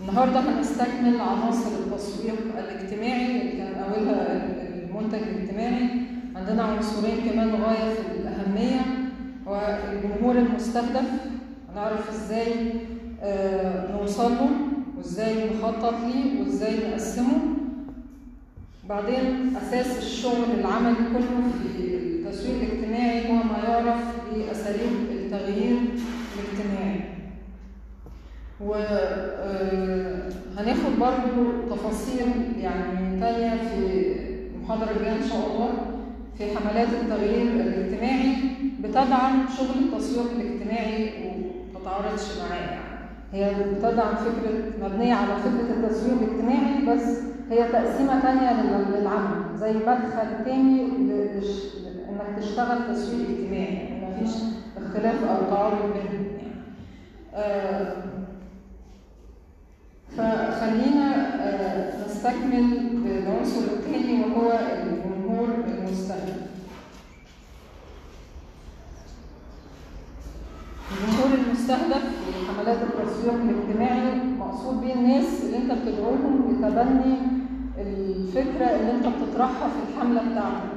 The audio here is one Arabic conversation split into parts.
النهارده هنستكمل عناصر التسويق الاجتماعي اللي كان أولها المنتج الاجتماعي. عندنا عنصرين كمان غاية في الأهمية. هو الجمهور المستهدف هنعرف إزاي آه، نوصل له وإزاي نخطط ليه وإزاي نقسمه. بعدين أساس الشغل العملي كله في التسويق الاجتماعي هو ما يعرف بأساليب التغيير الاجتماعي. وهناخد برضو تفاصيل يعني تانية في المحاضرة الجاية إن شاء الله في حملات التغيير الاجتماعي بتدعم شغل التسويق الاجتماعي ومتتعارضش معاه يعني هي بتدعم فكرة مبنية على فكرة التسويق الاجتماعي بس هي تقسيمة تانية للعمل زي مدخل تاني إنك تشتغل تسويق اجتماعي يعني مفيش اختلاف أو تعارض بينهم يعني. آه فخلينا آه نستكمل بالعنصر الثاني وهو الجمهور المستهدف الجمهور المستهدف في حملات التسويق الاجتماعي مقصود بيه الناس اللي انت بتدعوهم لتبني الفكرة اللي انت بتطرحها في الحملة بتاعتك.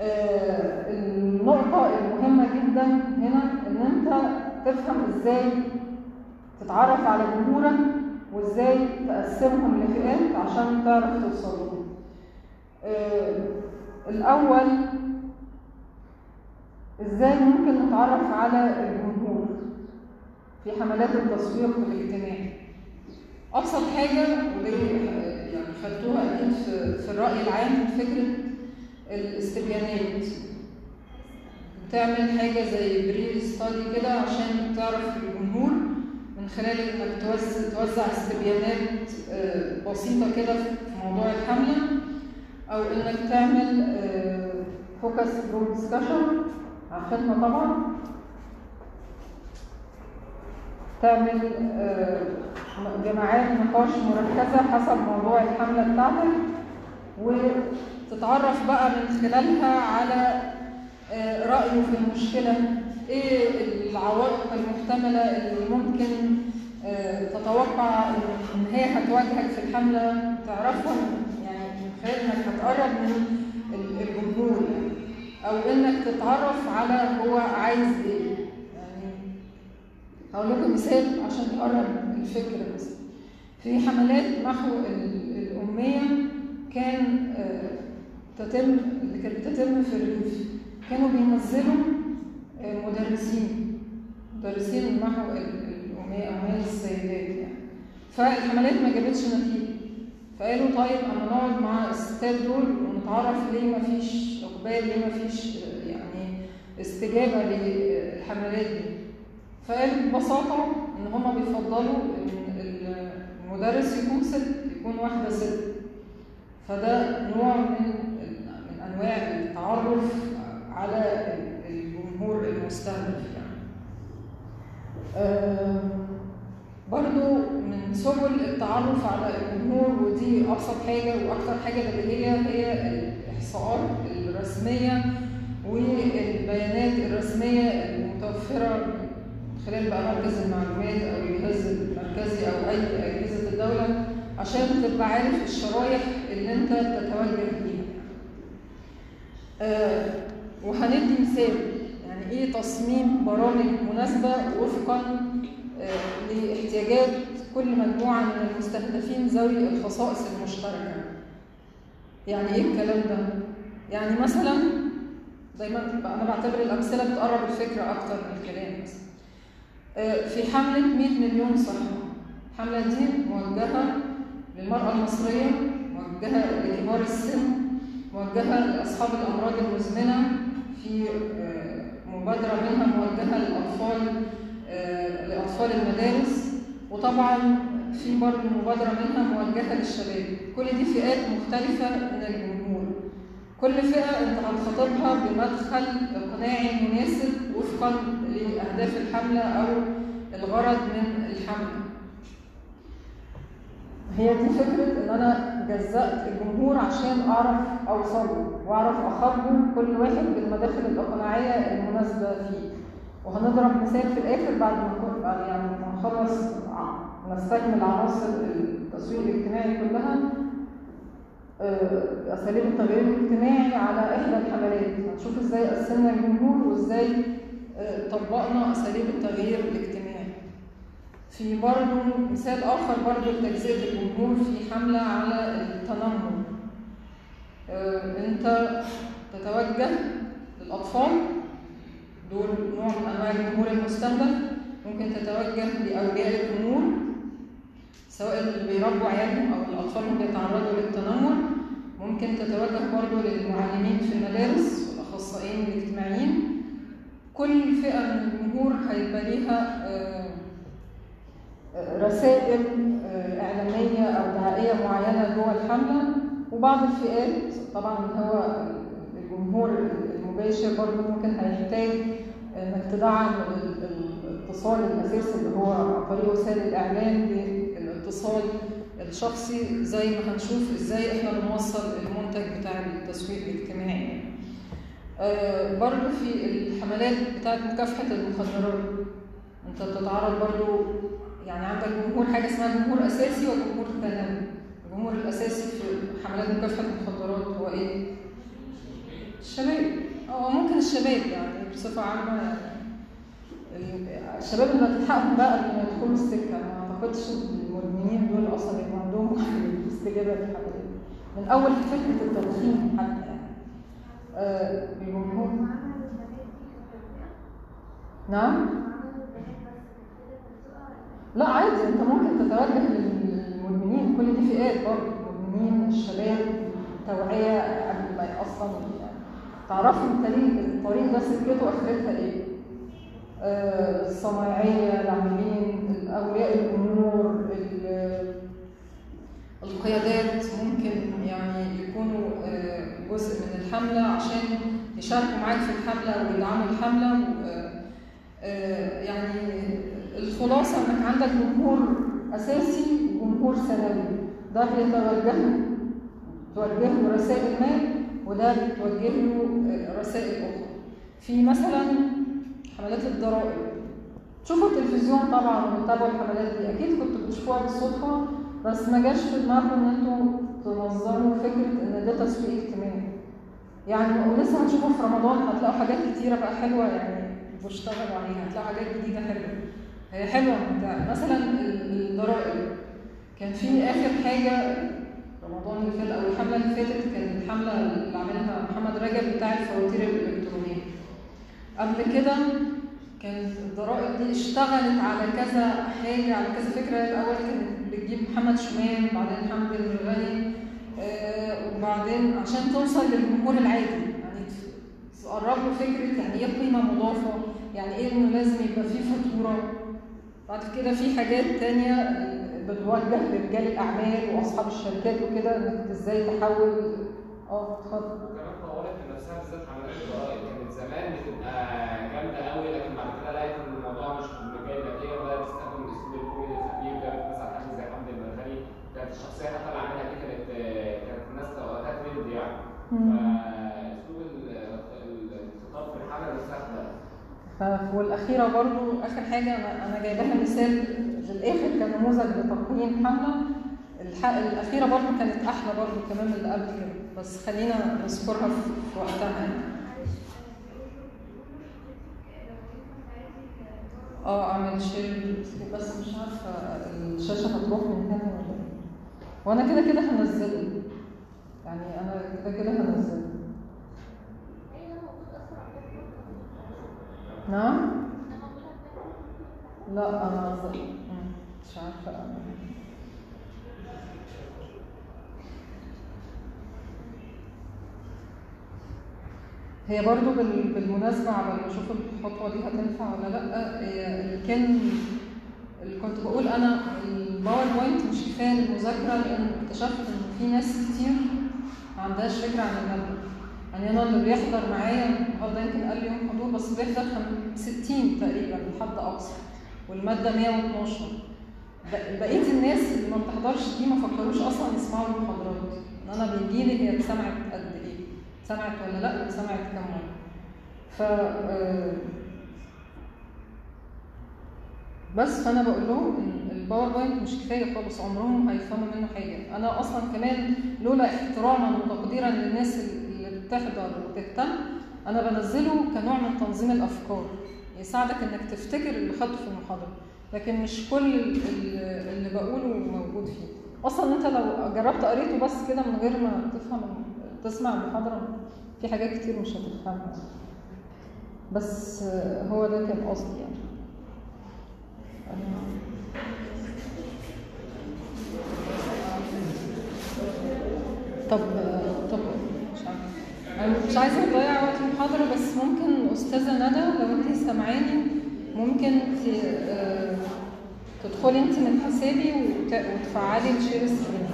آه النقطة المهمة جدا هنا إن انت تفهم إزاي تتعرف على جمهورك وازاي تقسمهم لفئات عشان تعرف توصل لهم. آه الأول إزاي ممكن نتعرف على الجمهور في حملات التسويق الاجتماعي أبسط حاجة ودي يعني خدتوها أكيد في, الرأي العام فكرة الاستبيانات بتعمل حاجة زي pre-study كده عشان تعرف الجمهور خلال إنك توزع, استبيانات بسيطة كده في موضوع الحملة أو إنك تعمل focus group discussion عارفينها طبعا. تعمل جماعات نقاش مركزة حسب موضوع الحملة بتاعتك وتتعرف بقى من خلالها على رأيه في المشكلة. إيه العوائق المحتملة اللي ممكن تتوقع إن هي هتواجهك في الحملة؟ تعرفها يعني من خلال إنك هتقرب من الجمهور يعني أو إنك تتعرف على هو عايز إيه. يعني هقول لكم مثال عشان تقرب الفكرة بس. في حملات محو الأمية كان تتم اللي كانت بتتم في الريف كانوا بينزلوا مدرسين مدرسين الاميه أمية السيدات يعني. فالحملات ما جابتش نتيجة. فقالوا طيب اما نقعد مع الستات دول ونتعرف ليه ما فيش إقبال ليه ما فيش يعني استجابة للحملات دي. فقالوا ببساطة إن هما بيفضلوا إن المدرس يكون ست يكون واحدة ست. فده نوع من من أنواع التعرف على الجمهور المستهدف يعني أه برضو من سبل التعرف على الجمهور ودي أبسط حاجة وأكثر حاجة بديهية هي الإحصاءات الرسمية والبيانات الرسمية المتوفرة خلال بقى مركز المعلومات أو الجهاز المركزي أو أي أجهزة الدولة عشان تبقى عارف الشرايح اللي أنت بتتوجه ليها. آه وهندي مثال يعني إيه تصميم برامج مناسبة وفقا لاحتياجات كل مجموعة من المستهدفين ذوي الخصائص المشتركة. يعني إيه الكلام ده؟ يعني مثلا دايما أنا بعتبر الأمثلة بتقرب الفكرة أكتر من الكلام بس في حملة 100 مليون صحة. الحملة دي موجهة للمرأة المصرية موجهة لكبار السن موجهة لأصحاب الأمراض المزمنة في مبادرة منها موجهه للأطفال لأطفال المدارس. وطبعا في برضه مبادرة منها موجهة للشباب. كل دي فئات مختلفة من الجمهور. كل فئة انت هتخاطبها بمدخل اقناعي مناسب وفقا لأهداف الحملة أو الغرض من الحملة. هي دي فكرة إن أنا جزأت الجمهور عشان أعرف أوصله وأعرف أخاطبه كل واحد بالمداخل الإقناعية المناسبة فيه. وهنضرب مثال في الآخر بعد ما يعني نخلص نستكمل عناصر التسويق الاجتماعي كلها. آه، اساليب التغيير الاجتماعي على إحدى الحملات. هنشوف إزاي قسمنا الجمهور وإزاي آه، طبقنا اساليب التغيير الاجتماعي. في برضه مثال آخر برضه لتجزئه الجمهور في حملة على التنمر. آه، أنت تتوجه للأطفال دول نوع من أنواع الجمهور المستهدف ممكن تتوجه لاولياء الأمور سواء اللي بيربوا عيالهم أو الأطفال اللي بيتعرضوا للتنمر. ممكن تتوجه برضه للمعلمين في المدارس والأخصائيين الاجتماعيين. كل فئة من الجمهور هيبقى ليها آه، رسائل آه، إعلامية أو دعائيه معينة جوه الحملة. وبعض الفئات طبعا هو الجمهور المباشر برضه ممكن هيحتاج إنك تدعم ال- ال- الاتصال الأساسي اللي هو عن طريق وسائل الإعلام بالاتصال الشخصي. زي ما هنشوف إزاي إحنا بنوصل المنتج بتاع التسويق الاجتماعي. آه، برضه في الحملات بتاعت مكافحة المخدرات. أنت بتتعرض برضه يعني عندك جمهور حاجة اسمها جمهور أساسي وجمهور ثانوي الجمهور الأساسي في حملات مكافحة المخدرات هو إيه؟ الشباب. آه ممكن الشباب يعني بصفة عامة يعني ال- الشباب اللي هتلحقهم بقى ما يدخلوا السكة. ما أعتقدش المدمنين دول أصلا يبقى عندهم استجابة للحملات من أول فكرة التدخين حتى يعني. آه، نعم؟ لا عادي انت ممكن تتوجه للمدمنين كل دي فئات برضه المدمنين الشباب توعية قبل ما أصلا تعرفوا الطريق الطريق ده سكته اخرتها إيه؟ آه، الصنايعية العاملين اولياء الأمور ال- القيادات. ممكن يعني يكونوا آه، جزء من الحملة عشان يشاركوا معاك في الحملة ويدعموا الحملة آه، آه، يعني الخلاصة إنك عندك جمهور أساسي وجمهور ثانوي ده بيتوجه توجه له رسائل ما وده بتوجه له رسائل أخرى. في مثلا حملات الضرائب. شوفوا التلفزيون طبعا وبتتابعوا الحملات دي. أكيد كنتوا بتشوفوها بالصدفة بس ما جاش في دماغكم إن أنتوا تنظموا فكرة إن ده تسويق اجتماعي. يعني ولسه هتشوفوا في رمضان هتلاقوا حاجات كتيرة بقى حلوة يعني بيشتغلوا عليها. هتلاقوا حاجات جديدة حلوة. هي حلوة مثلا ال- الضرائب. كان في آخر حاجة رمضان اللي فات أو الحملة اللي فاتت كانت الحملة اللي عاملها محمد رجب بتاع الفواتير الإلكترونية. قبل كده كانت الضرائب دي اشتغلت على كذا حاجة على كذا فكرة. الأول كانت بتجيب محمد شومان بعدين حمد المرغني آه وبعدين عشان توصل للجمهور العادي. يعني تقرب له فكرة يعني إيه قيمه مضافة يعني إيه إنه لازم يبقى فيه فاتورة؟ بعد كده في حاجات تانية بتوجه لرجال الأعمال وأصحاب الشركات وكده إنك إزاي تحول آه اتفضل وكمان طورت من نفسها بالذات حملات الضرائب كانت زمان بتبقى جامده قوي لكن بعد كده لقيت ان الموضوع مش جاي نتيجه وبدات تستخدم الاسلوب الكوميدي الخفيف جابت مثلا حد زي حمد المرغني كانت الشخصيه اللي طالعه منها دي كانت كانت الناس وقتها ترند يعني فاسلوب ال- الخطاب في الحمله نفسها اختلف والأخيرة برضو آخر حاجة أنا أنا جايباها مثال للآخر كنموذج لتقييم حملة. الح- الأخيرة برضو كانت أحلى برضو كمان من اللي قبل كده بس خلينا نذكرها في وقتها. يعني. آه أعمل شير. بس مش عارفة الشاشة هتروح من هنا ولا إيه. وأنا كده كده هنزله يعني أنا كده كده هنزله نعم لا أنا مش عارفة أنا. هي برضو بال- بالمناسبة على ما أشوف الخطوة دي هتنفع ولا لأ هي اللي كان اللي كنت بقول أنا الباوربوينت مش كفاية للمذاكرة لأن اكتشفت إن في ناس كتير ما عندهاش فكرة عن المادة يعني أنا اللي بيحضر معايا النهارده يمكن قال يوم حضور بس بيحضر خم- 60 تقريبا لحد أقصى والمادة 112 ب- بقية الناس اللي ما بتحضرش دي ما فكروش أصلا يسمعوا المحاضرات. إن أنا بيجي لي هي سمعت قد إيه؟ سمعت ولا لأ؟ سمعت كم مرة؟ ف آه، بس فأنا بقول لهم إن الباوربوينت مش كفاية خالص عمرهم هيفهموا منه حاجة. أنا أصلا كمان لولا احتراما وتقديرا للناس اللي بتحضر وتهتم أنا بنزله كنوع من تنظيم الأفكار. يساعدك إنك تفتكر اللي خدته في المحاضره لكن مش كل ال- ال- اللي بقوله موجود فيه. أصلا أنت لو جربت قريته بس كده من غير ما تفهم تسمع المحاضرة في حاجات كتير مش هتفهمها. بس هو ده كان قصدي يعني. طب طب أنا مش عايزة أضيع وقت المحاضرة بس ممكن أستاذة ندى لو انت سامعاني ممكن آه، تدخلي انت من حسابي وت- وتفعلي ال share screen.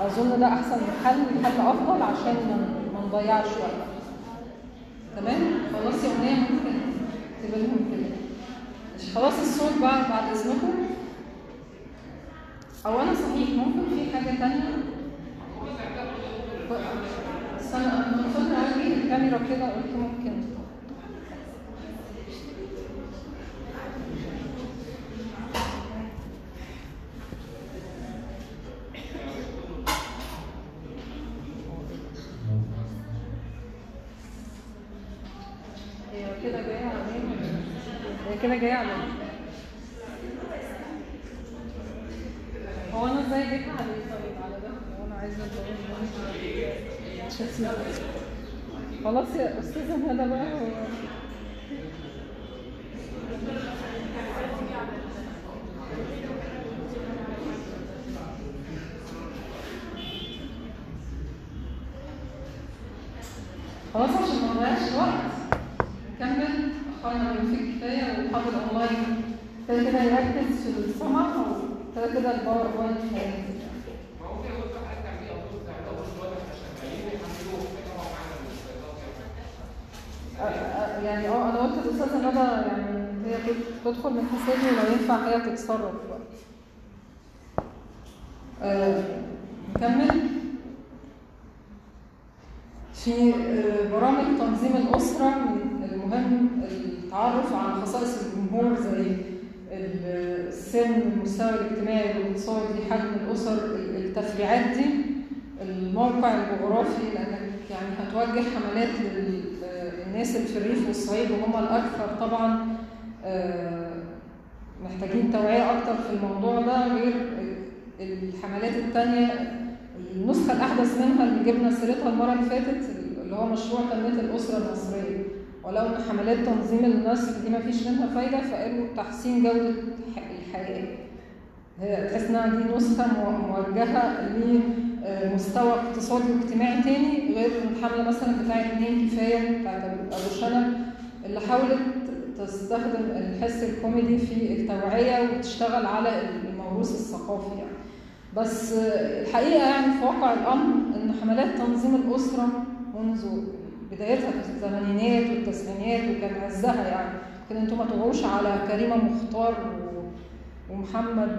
أظن ده أحسن حل حل أفضل عشان ما نضيعش وقت. تمام؟ خلاص يا أمنية ممكن تبقى لهم كده خلاص الصوت بقى بعد إذنكم. أو أنا صحيح ممكن في حاجة تانية؟ استنى أنا من فتره اوجه الكاميرا كده قلت ممكن هي كده جاية على مين ولا إيه؟ هي كده جاية على مين؟ هو أنا إزاي جيت عليه طيب على ده هو أنا عايزه الباور هسيبه خلاص يا أستاذة ندى بقى خلاص عشان ما نضيعش وقت. نكمل اخواننا اللي فيه كفاية والحاضر اونلاين كده كده يركز في السمع وكده كده الباوربوينت هينزل ما هو في اول حاجة تعمليه أو تقول تعمليه اول شوية إحنا شغالين يحملوه طبعا معانا من الشيطان أ- أ- يعني آه أنا قلت للأستاذة ندى يعني هي تد- تدخل من حسابي ولو ينفع هي تتصرف. بقى آه، نكمل؟ في آه، برامج تنظيم الأسرة من المهم التعرف على خصائص الجمهور زي ال- السن المستوى الاجتماعي والاقتصادي حجم الأسر التفريعات دي الموقع الجغرافي لأنك يعني هتوجه حملات للناس اللي في الريف والصعيد وهم الأكثر طبعا آه، محتاجين توعية أكتر في الموضوع ده غير الحملات التانية. النسخة الأحدث منها اللي جبنا سيرتها المرة اللي فاتت اللي هو مشروع تنمية الأسرة المصرية. ولو إن حملات تنظيم النسل دي مفيش منها فايدة فقالوا تحسين جودة الح- الحياة هي تحس إنها دي نسخة مو- موجهة لمستوى اقتصادي واجتماعي تاني غير الحملة مثلا بتاعت اتنين كفاية بتاعت أبو شنب اللي حاولت تستخدم الحس الكوميدي في التوعية وتشتغل على الموروث الثقافي يعني. بس الحقيقة يعني في واقع الأمر إن حملات تنظيم الأسرة منذ بدايتها في الثمانينات والتسعينات وكان عزها يعني كان أنتوا ما على كريمة مختار ومحمد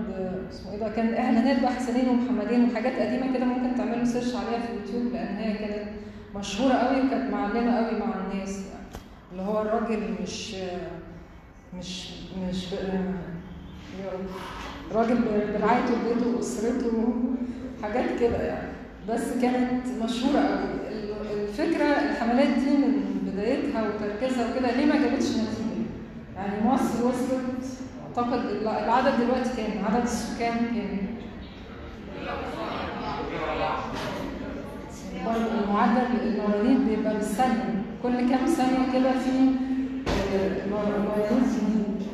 اسمه إيه ده كان اعلانات بقى حسنين ومحمدين وحاجات قديمة كده ممكن تعملوا search عليها في اليوتيوب لأن هي كانت مشهورة قوي وكانت معلمة قوي مع الناس يعني. اللي هو الراجل مش مش مش راجل برعايته بيته وأسرته حاجات كده يعني. بس كانت مشهورة قوي الفكرة الحملات دي من بدايتها وتركيزها وكده ليه ما جابتش نتيجه يعني مصر وصلت اعتقد العدد دلوقتي كام؟ عدد السكان كام؟ المعدل المواليد بيبقى بالثانية. كل كام ثانية كده في آه، مولود جديد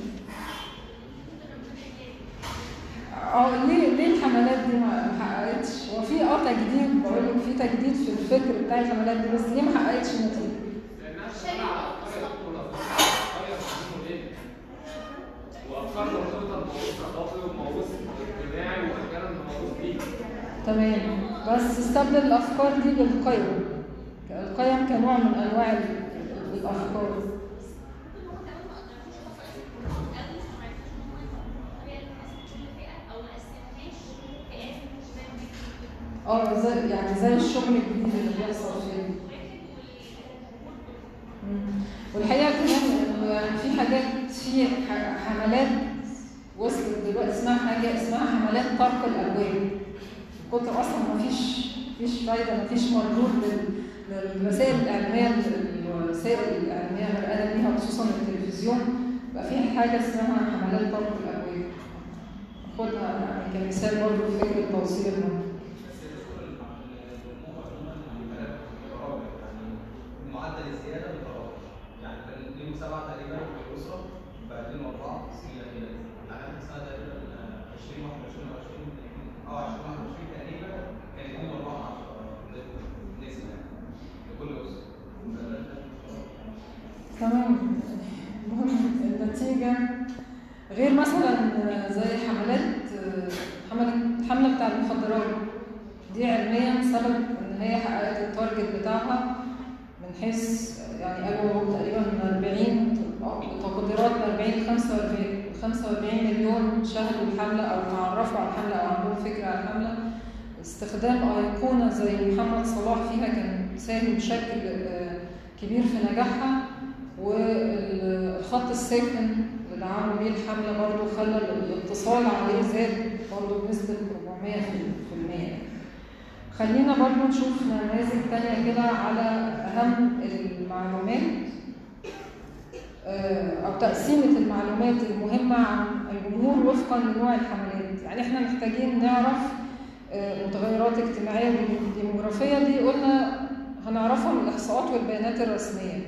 آه ليه ليه الحملات دي ما حققتش؟ هو في آه تجديد بقول لك في تجديد في الفكر بتاع الحملات دي بس ليه ما حققتش نتيجة؟ لانها شغاله على افكار افكار تنظيم وافكار مرتبطه بموروث ثقافي وموروث اجتماعي واحيانا بموروث ديني تمام. بس استبدل الأفكار دي بالقيم. القيم كنوع من أنواع ال- الأفكار. آه زي يعني زي الشغل الجديد اللي بيحصل فيه. والحقيقة كمان انه يعني في حاجات في حملات دلوقتي اسمها حاجة اسمها حملات طرق الابواب كتر أصلا ما فيش مفيش فايدة ما فيش مردود لل- للوسائل الإعلامية الوسائل الإعلامية مرآة ليها خصوصا التلفزيون. بقى في حاجة اسمها حملات طرق الأبواب. خدها يعني كمثال برضه في فكرة توصيل المنطق معدل الزيادة بالتراوح يعني كان 2007 تقريبا في الاسره بقى 2004 سنه تقريبا 2021 أو 2021 تقريبا كان 2.4 نسبه يعني. لكل اسره تمام. المهم النتيجة غير مثلا زي حملات حملة حملة بتاع المخدرات دي علميا سبب إن هي حققت التارجت بتاعها من حيث يعني قالوا تقريبا من 40 تقديرات من 40 ل 45 45 مليون شاهدوا الحملة أو تعرفوا على الحملة أو عندهم فكرة عن الحملة. استخدام أيقونة زي محمد صلاح فيها كان ساهم بشكل آه، كبير في نجاحها. والخط الساخن اللي عملوا بيه الحملة برضه خلى الاتصال عليه زاد برضه بنسبة 400% خلينا برضه نشوف نماذج تانية كده على أهم المعلومات. آه، أو تقسيمة المعلومات المهمة عن الجمهور وفقا لنوع الحملات. يعني إحنا محتاجين نعرف آه، متغيرات اجتماعية وديموغرافية دي. قلنا هنعرفها من الإحصاءات والبيانات الرسمية.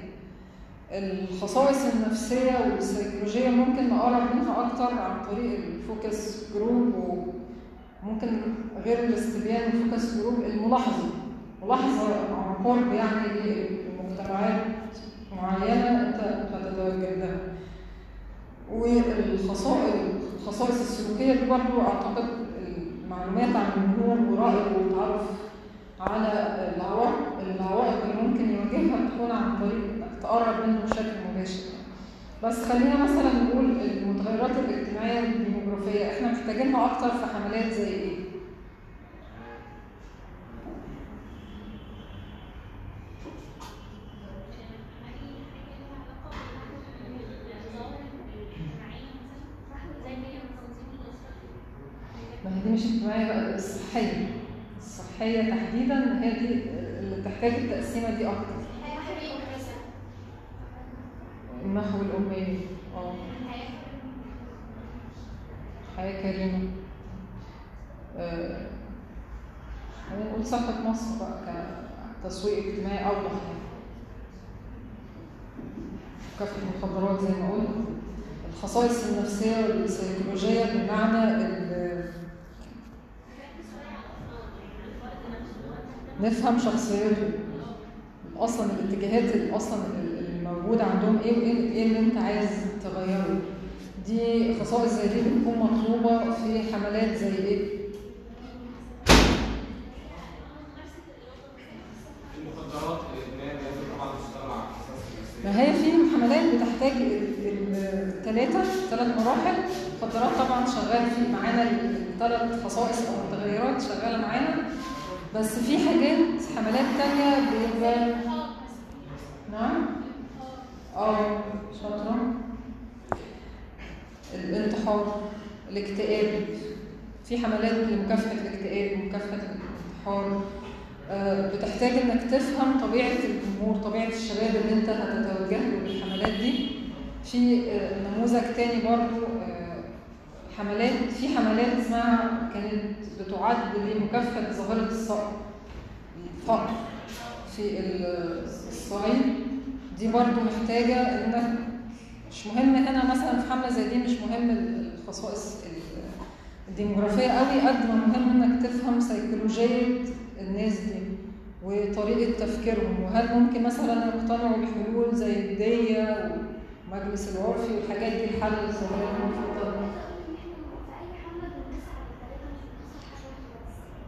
الخصائص النفسية والسيكولوجية ممكن نقرب منها أكتر عن طريق ال focus group وممكن غير الاستبيان ال focus group الملاحظة. ملاحظة عن قرب يعني لمجتمعات معينة أنت هتتوجه لها والخصائص الخصائص السلوكية دي برضو أعتقد المعلومات عن الجمهور ورأيه والتعرف على العوائق العوائق اللي ممكن يواجهها تكون عن طريق انك تقرب منه بشكل مباشر بس خلينا مثلا نقول المتغيرات الاجتماعية والديموغرافية إحنا محتاجينها أكتر في حملات زي إيه؟ ما بقى الصحية الصحية تحديدا هي دي اللي تحتاج التقسيمة دي أكتر. النحو الأمية آه. حياة كريمة. آه، خلينا نقول صحة مصر بقى كتسويق اجتماعي أوضح يعني. مكافحة المخدرات زي ما قلنا. الخصائص النفسية والسيكولوجية بمعنى نفهم شخصيته. أصلا الاتجاهات أصلا الموجوده عندهم إيه وإيه إيه اللي أنت عايز تغيره؟ دي خصائص زي دي بتكون مطلوبة في حملات زي إيه؟ المخدرات ما هي في حملات بتحتاج الثلاثه ثلاث مراحل. مخدرات طبعا شغال في معانا الثلاث خصائص أو متغيرات شغالة معانا. بس في حاجات حملات تانية بيبقى نعم؟ آه شاطرة. الانتحار الاكتئاب. في حملات لمكافحة الاكتئاب ومكافحة الانتحار. آه، بتحتاج إنك تفهم طبيعة الجمهور طبيعة الشباب اللي أنت هتتوجه له بالحملات دي. في آه، نموذج تاني برضو آه، حملات في حملات اسمها كانت بتعد لمكافحة ظاهرة الصقر. الفقر في الصعيد دي برضو محتاجة إنك مش مهم هنا مثلا في حملة زي دي مش مهم الخصائص الديموغرافية قوي قد ما مهم إنك تفهم سيكولوجية الناس دي وطريقة تفكيرهم. وهل ممكن مثلا يقتنعوا بحلول زي الدية ومجلس العرفي والحاجات دي لحل الظاهرة المفضلة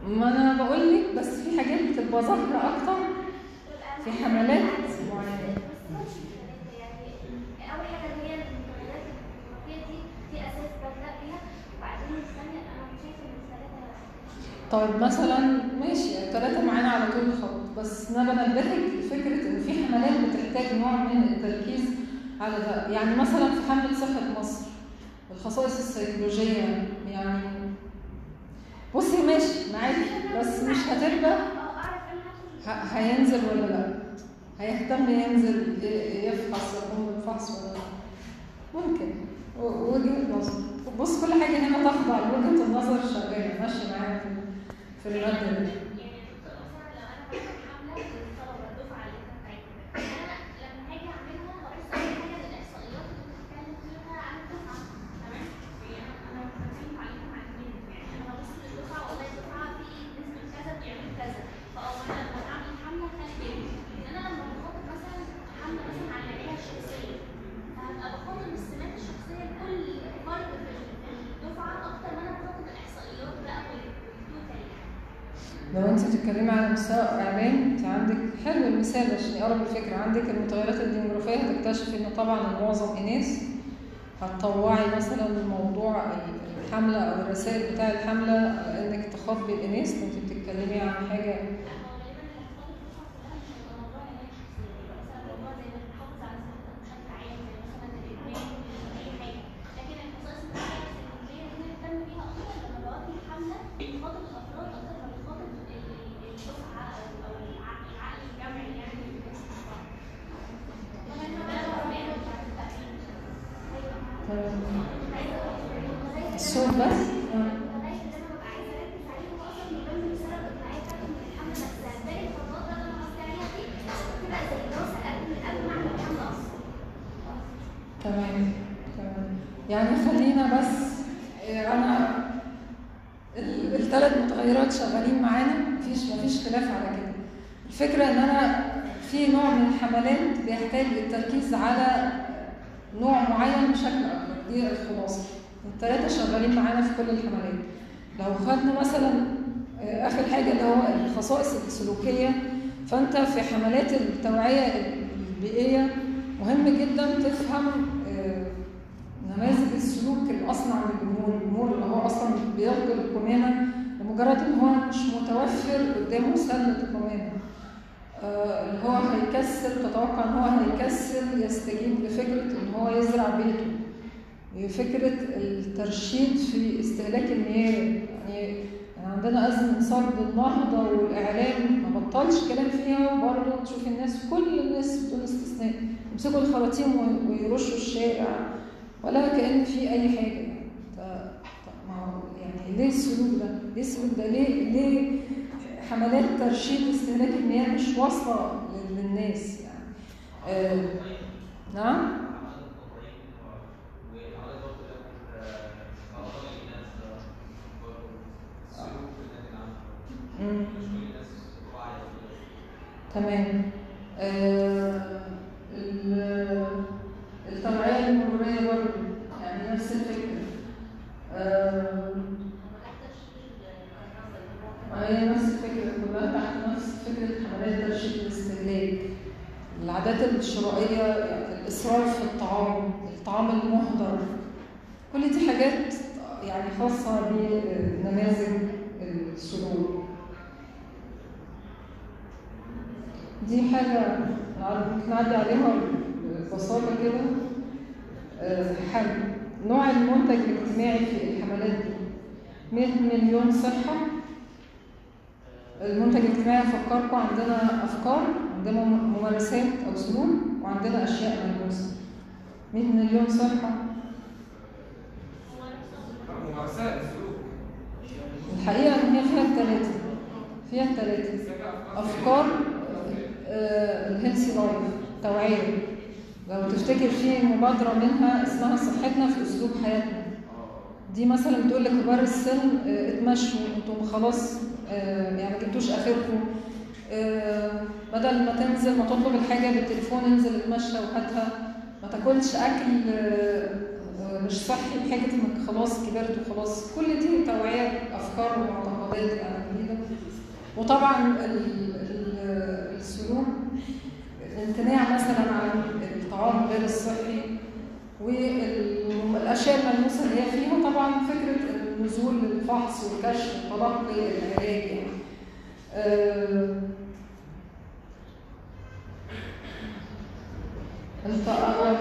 ما أنا بقول لك بس في حاجات بتبقى ظاهرة أكتر. في حملات معينة. اول حاجة اللي هي دي أساس ببدا بيها وبعدين الثانية أنا شايفه ان الثلاثه طيب مثلا ماشي الثلاثة معانا على طول الخط بس أنا بنبهك لفكرة إن في حملات بتحتاج نوع من التركيز على ده. يعني مثلا في حملة صحة مصر الخصائص السيكولوجية يعني بصي ماشي معاكي. بس مش هتبقى آه اعرف أنا هدخل ه- هينزل ولا لا؟ هيهتم ينزل يفحص يقوم بالفحص ولا لا؟ ممكن. و- وجهة نظر. بص كل حاجة هنا تخضع لوجهة النظر شغالة. ماشية معايا في المادة دي يعني مثلا لو أنا بعمل حمله للطلبه الدفعه اللي إحنا بتاعتنا أنا لما هاجي اعملها هبص اول حاجة للاحصائيات اللي بتتكلم فيها عن الدفعه تمام يعني أنا بتكلم عليها عن مين يعني أنا ببص للدفعه والله الدفعه في نسبه كذا بيعمل كذا فاه أنا لما اعمل حمله خلي بالي ان أنا لما بخاطب مثلا حمله مثلا عن العنايه الشخصيه فهبقى بخاطب السمات الشخصيه لكل فرد في الدفعه أكتر ما أنا بخاطب الاحصائيات بقى وال total يعني لو انت بتتكلمي على مستوى اعلام انت عندك حلو المثال عشان يقرب الفكرة عندك المتغيرات الديموغرافيه هتكتشف ان طبعا المعظم اناث هتطوعي مثلا موضوع الحملة أو الرسائل بتاع الحملة إنك تخاطبي الاناث انت بتتكلمي عن حاجة الصوت بس. تمام تمام. يعني خلينا بس آه، أنا الثلاث متغيرات شغالين معانا مفيش مفيش خلاف على كده. الفكرة إن أنا في نوع من الحملات بيحتاج التركيز على نوع معين بشكل أكبر. دي الخلاصة. الثلاثه شغالين معانا في كل الحملات. لو خدنا مثلا آه، آخر حاجة اللي هو الخصائص السلوكية فأنت في حملات التوعية البيئية مهم جدا تفهم آه، نماذج السلوك الأصنع للجمهور. الجمهور اللي هو أصلا بيلقي القمامة لمجرد إن هو مش متوفر قدامه سلة القمامة. آه، اللي هو هيكسل تتوقع إن هو هيكسل يستجيب لفكرة إن هو يزرع بيته. فكرة الترشيد في استهلاك المياه يعني عندنا أزمة صرد النهضة والإعلام ما بطلش كلام فيها وبرضه تشوف الناس كل الناس بدون استثناء يمسكوا الخراطيم وي- ويرشوا الشارع ولا كأن في أي حاجة يعني ليه السلوك ده؟ ليه السلوك ده؟ ليه ليه حملات ترشيد استهلاك المياه مش واصلة لل- للناس يعني؟ آه نعم؟ تمام. آه، ال- التوعية المرورية برضه يعني نفس الفكرة. آه، هي نفس الفكرة كلها تحت نفس فكرة حملات ترشيد الاستهلاك العادات الشرائية يعني الإسراف في الطعام الطعام المهدر كل دي حاجات يعني خاصة بنماذج السلوك دي حاجة نعدي عليها ببساطة كده. آه، حل نوع المنتج الاجتماعي في الحملات دي. 100 مليون صحة المنتج الاجتماعي أفكركم عندنا أفكار عندنا ممارسات أو سلوك وعندنا أشياء ملموسة. 100 مليون صحة ممارسات سلوك. الحقيقة إن هي فيها التلاتة. فيها التلاتة. أفكار ال healthy life توعية. لو تفتكر في مبادرة منها اسمها صحتنا في أسلوب حياتنا. دي مثلا بتقول لكبار السن آه، اتمشوا أنتم خلاص آه، يعني ما جبتوش آخركم. آه، بدل ما تنزل ما تطلب الحاجة بالتليفون انزل اتمشى وهاتها. ما تاكلش أكل آه، آه، مش صحي بحاجة إنك خلاص كبرت وخلاص. كل دي توعية أفكار ومعتقدات يعني جديدة. وطبعا ال- ال- السلوك الامتناع مثلا عن الطعام غير الصحي والأشياء الملموسة اللي هي فيها طبعا فكرة النزول للفحص والكشف وتلقي العلاج يعني. آه،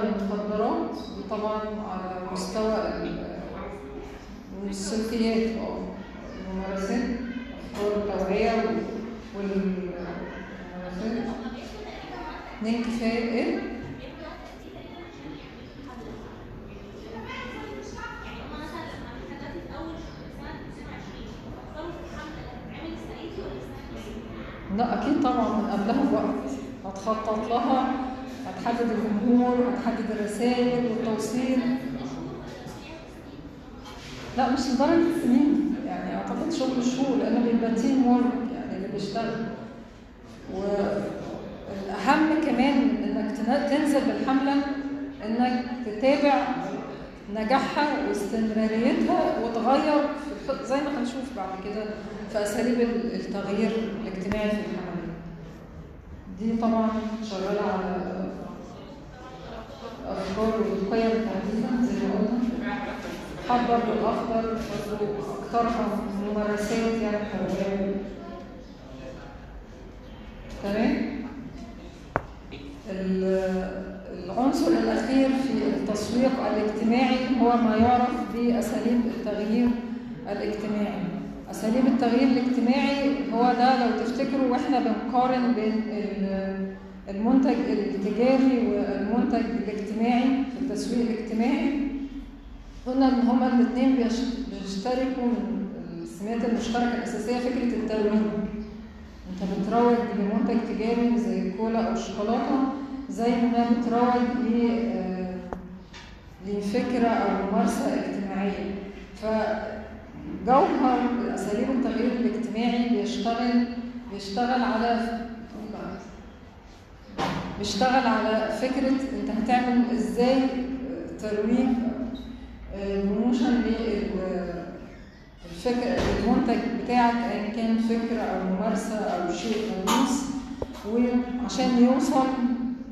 المخدرات وطبعا على مستوى ال- والسلوكيات آه الممارسات أفكار التوعيه والممارسات هما بياخدوا تقريبا وقت اتنين كفاية إيه؟ بياخدوا وقت قد تقريبا عشان يعملوا الحملة هما مثلا لما إحنا دلوقتي في اول سنة 2020 فكروا في الحملة اللي هتتعمل السنة دي ولا السنة الجاية؟ لا أكيد طبعا من قبلها بوقت هتخطط لها هتحدد الجمهور هتحدد الرسائل والتوصيل لا مش لدرجة سنين يعني أعتقد شغل شهور لأنه بيبقى تيم وورك يعني اللي بيشتغل والأهم كمان إنك تن- تنزل بالحملة إنك تتابع نجاحها واستمراريتها وتغير زي ما هنشوف بعد كده في أساليب ال- التغيير الاجتماعي في الحملات دي طبعا شغالة على أفكار والقيم الحديثه زي ما قلنا. حضر بالاخضر برضه أكثرها ممارسات يعني حيوية. تمام ال- العنصر الأخير في التسويق الاجتماعي هو ما يعرف بأساليب التغيير الاجتماعي. أساليب التغيير الاجتماعي هو ده لو تفتكروا وإحنا بنقارن بين ال- المنتج التجاري والمنتج الاجتماعي في التسويق الاجتماعي. قلنا إن هما الاتنين بيش- بيشتركوا من السمات المشتركة الأساسية فكرة الترويج انت بتروج لمنتج تجاري زي الكولا أو الشوكولاته زي ما بتروج آه، لفكرة أو ممارسة اجتماعية. فجوهر اساليب التغيير الاجتماعي بيشتغل بيشتغل على بيشتغل على فكرة انت هتعمل إزاي آه، ترويج promotion لل الفكر المنتج بتاعك أيا كان فكرة أو ممارسة أو شيء ملموس وعشان يوصل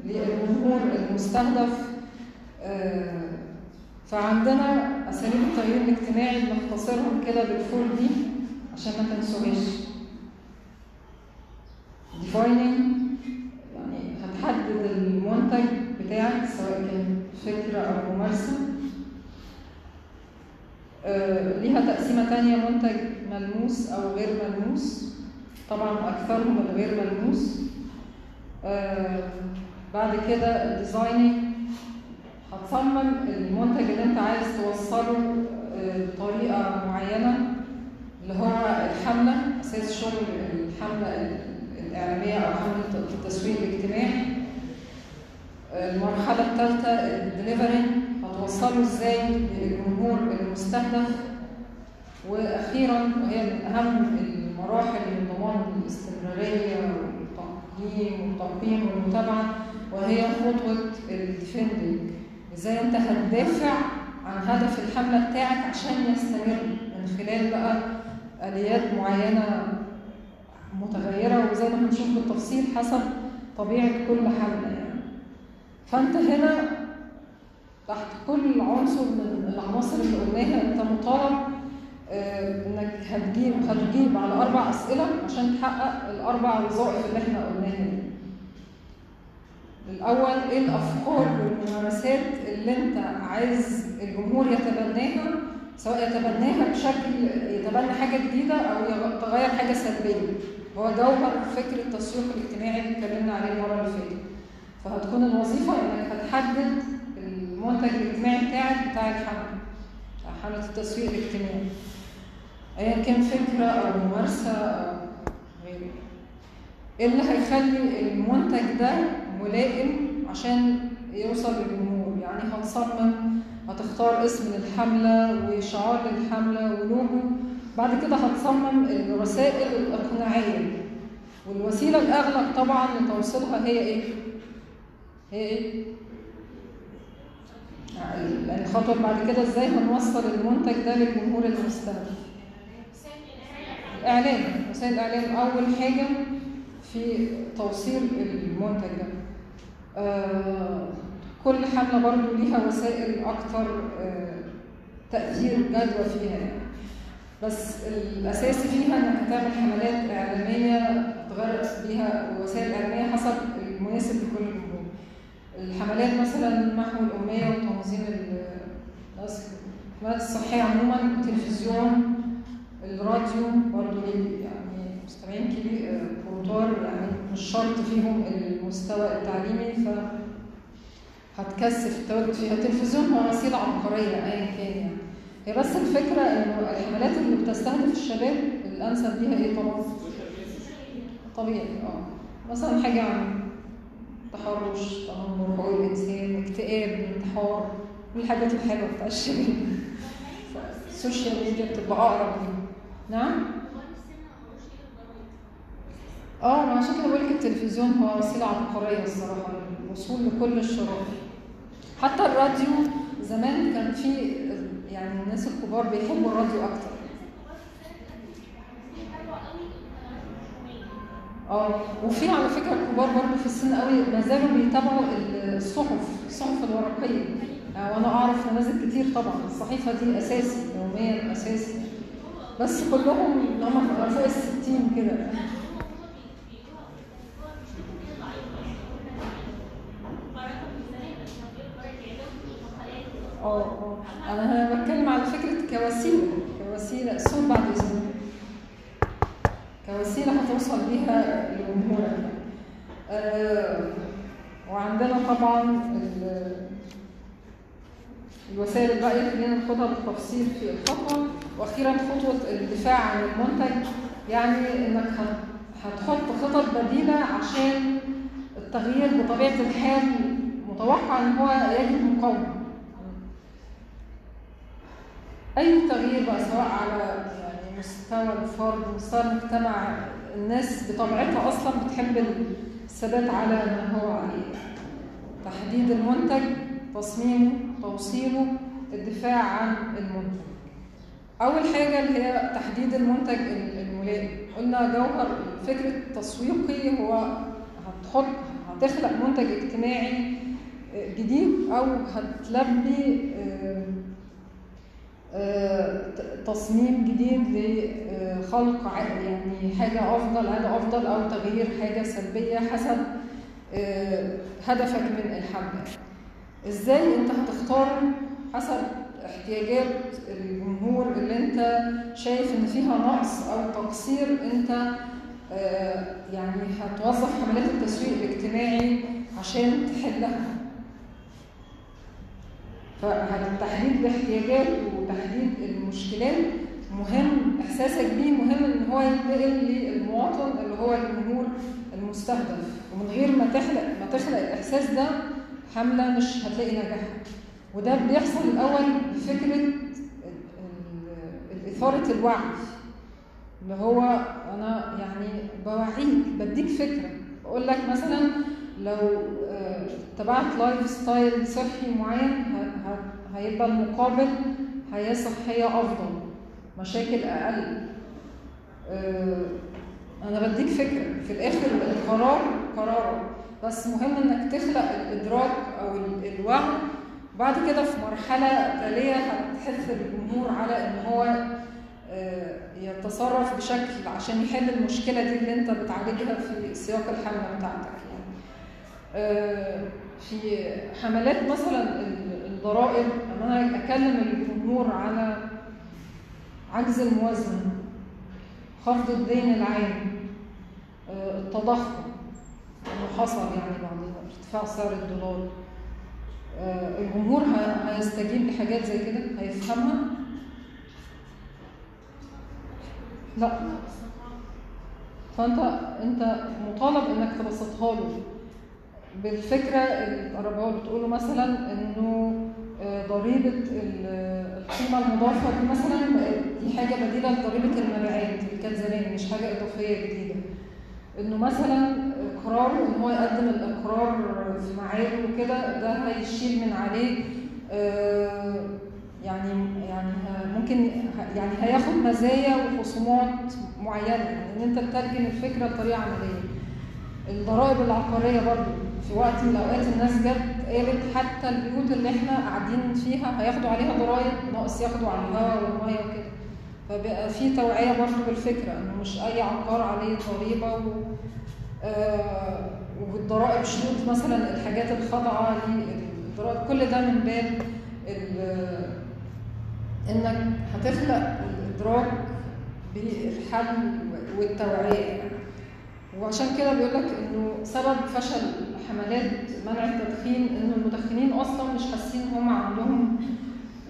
للجمهور المستهدف آه، فعندنا أساليب التغيير الاجتماعي بنختصرهم كده بال four D عشان ما تنسوهاش. Defining يعني هتحدد المنتج بتاعك سواء كان فكرة أو ممارسة. ليها تقسيمة تانية منتج ملموس أو غير ملموس. طبعا أكثرهم الغير ملموس. آه، بعد كده الديزايننج. هتصمم المنتج اللي أنت عايز توصله آه، بطريقة معينة اللي هو الحملة أساس شغل الحملة ال- الإعلامية أو حملة التسويق الاجتماعي. المرحلة الثالثة الدليفري. هتوصله إزاي للجمهور المستهدف. وأخيرا وهي من أهم المراحل من ضمان الاستمرارية والتقييم والتقييم والمتابعة وهي خطوة الديفندنج. إزاي أنت هتدافع عن هدف الحملة بتاعك عشان يستمر من خلال بقى آليات معينة متغيرة؟ وزي ما هنشوف بالتفصيل حسب طبيعة كل حملة يعني. فأنت هنا تحت كل عنصر من العناصر اللي قلناها انت مطالب إنك هتجيب هتجيب على أربع أسئلة عشان تحقق الأربع وظائف اللي إحنا قلناها دي. الأول إيه الأفكار والممارسات اللي أنت عايز الجمهور يتبناها سواء يتبناها بشكل يتبنى حاجة جديدة أو يغ- تغير حاجة سلبية هو جوهر فكرة التسويق الاجتماعي اللي اتكلمنا عليه المرة اللي فاتت فهتكون الوظيفة إنك هتحدد المنتج الاجتماعي بتاعك بتاع الحمله بتاع حملة التسويق الاجتماعي. ايا كان فكرة أو ممارسة أو غيره. إيه اللي هيخلي المنتج ده ملائم عشان يوصل للجمهور يعني هتصمم هتختار اسم للحملة وشعار للحملة ولوجو. بعد كده هتصمم الرسائل الإقناعية. والوسيلة الأغلب طبعا لتوصيلها هي إيه؟ هي إيه؟ اللي بعد كده إزاي هنوصل المنتج ده للجمهور المستهدف الإعلان وسائل الإعلان أول حاجة في توصيل المنتج ده آه كل حملة برضو ليها وسائل أكتر آه تأثير جدوى فيها يعني. بس الأساسي فيها إنك هتعمل حملات إعلامية تغرس بيها وسائل إعلامية حسب المناسب لكل الحملات مثلا محو الأمية وتنظيم ال- الناس الخدمات الصحية عموما التلفزيون الراديو برضه يعني مستمعين كبير كبار يعني مش شرط فيهم المستوى التعليمي ف هتكثف التواجد فيها التلفزيون هو وسيلة عبقرية أيا كان يعني. هي بس الفكرة إنه الحملات اللي بتستهدف الشباب الأنسب ليها إيه طبعا؟ طبيعي آه. مثلا حاجة عن تحرش تنمر حقوق الإنسان اكتئاب انتحار كل الحاجات الحلوة بتاع الشباب. ال social media بتبقى أقرب ليهم. نعم؟ آه ما عشان كده بقول لك التلفزيون هو وسيلة عبقرية الصراحة للوصول لكل الشرائح حتى الراديو زمان كان في يعني الناس الكبار بيحبوا الراديو أكتر. آه وفي على فكرة الكبار برضه في السن قوي ما زالوا بيتابعوا الصحف الصحف الورقية. يعني وأنا أعرف نماذج كتير طبعا. الصحيفة دي أساسي يوميا أساسي. بس كلهم هم فوق الستين كده. آه آه. أنا بتكلم على فكره كوسيله كوسيله صوت بعد اذنك هتوصل بيها لجمهورك آه وعندنا طبعا الوسائل الباقيه خلينا ناخدها بالتفصيل في الخطوة. وأخيرا خطوة الدفاع عن المنتج يعني إنك هتحط خطط بديلة عشان التغيير بطبيعة الحال متوقع إن هو يجد مقاومة. أي تغيير بقى سواء على يعني مستوى الفرد مستوى المجتمع الناس بطبيعتها أصلا بتحب الثبات على ما هو عليه. تحديد المنتج تصميمه توصيله الدفاع عن المنتج. أول حاجة اللي هي تحديد المنتج الملائم. قلنا جوهر الفكر التسويقي هو هتحط هتخلق منتج اجتماعي جديد أو هتلبي تصميم جديد لخلق يعني حاجة أفضل عادة أفضل أو تغيير حاجة سلبية حسب هدفك من الحملة إزاي أنت هتختار حسب احتياجات الجمهور اللي أنت شايف إن فيها نقص أو تقصير أنت يعني هتوظف حملات التسويق الاجتماعي عشان تحلها؟ فتحديد الاحتياجات وتحديد المشكلات مهم احساسك بيه مهم إن هو ينتقل للمواطن اللي هو الجمهور المستهدف. ومن غير ما تخلق ما تخلق الإحساس ده حملة مش هتلاقي نجاحها. وده بيحصل الأول بفكرة إثارة الوعي. اللي هو أنا يعني بوعيك بديك فكرة. بقول لك مثلا لو اتبعت lifestyle صحي معين هيبقى المقابل حياة صحية أفضل مشاكل أقل. أنا بديك فكرة. في الآخر القرار قرارك بس مهم إنك تخلق الإدراك أو الوعي بعد كده في مرحلة تالية هتحث الجمهور على إن هو يتصرف بشكل عشان يحل المشكلة دي اللي أنت بتعالجها في سياق الحملة بتاعتك. في حملات مثلا الضرائب اما أنا أكلم الجمهور على عجز الموازنة خفض الدين العام التضخم انه حصل يعني بعد ارتفاع سعر الدولار. الجمهور هيستجيب لحاجات زي كده؟ هيفهمها؟ لا. فانت أنت مطالب إنك تبسطها له. بالفكرة القرابيه بتقوله مثلا إنه ضريبة القيمة المضافة دي مثلا دي حاجة بديلة لضريبة المبيعات اللي كانت زمان مش حاجة إضافية جديدة. إنه مثلا اقرار إن هو يقدم الإقرار في ميعاده وكده ده هيشيل من عليه يعني يعني ممكن يعني هياخد مزايا وخصومات معينة. يعني إن أنت تترجم الفكرة بطريقة عملية. الضرائب العقارية برضو. في وقت من الأوقات الناس جت قالت حتى البيوت اللي إحنا قاعدين فيها هياخدوا عليها ضرائب ناقص ياخدوا على الهواء والمية وكده فبقى في توعية برضو بالفكرة إنه مش أي عقار عليه ضريبة و آه والضرائب شروط مثلا الحاجات الخاضعه للضرائب كل ده من باب إنك هتخلق الإدراك بالحل والتوعية يعني. وعشان كده بيقول لك إنه سبب فشل حملات منع التدخين ان المدخنين أصلا مش حاسين هم عندهم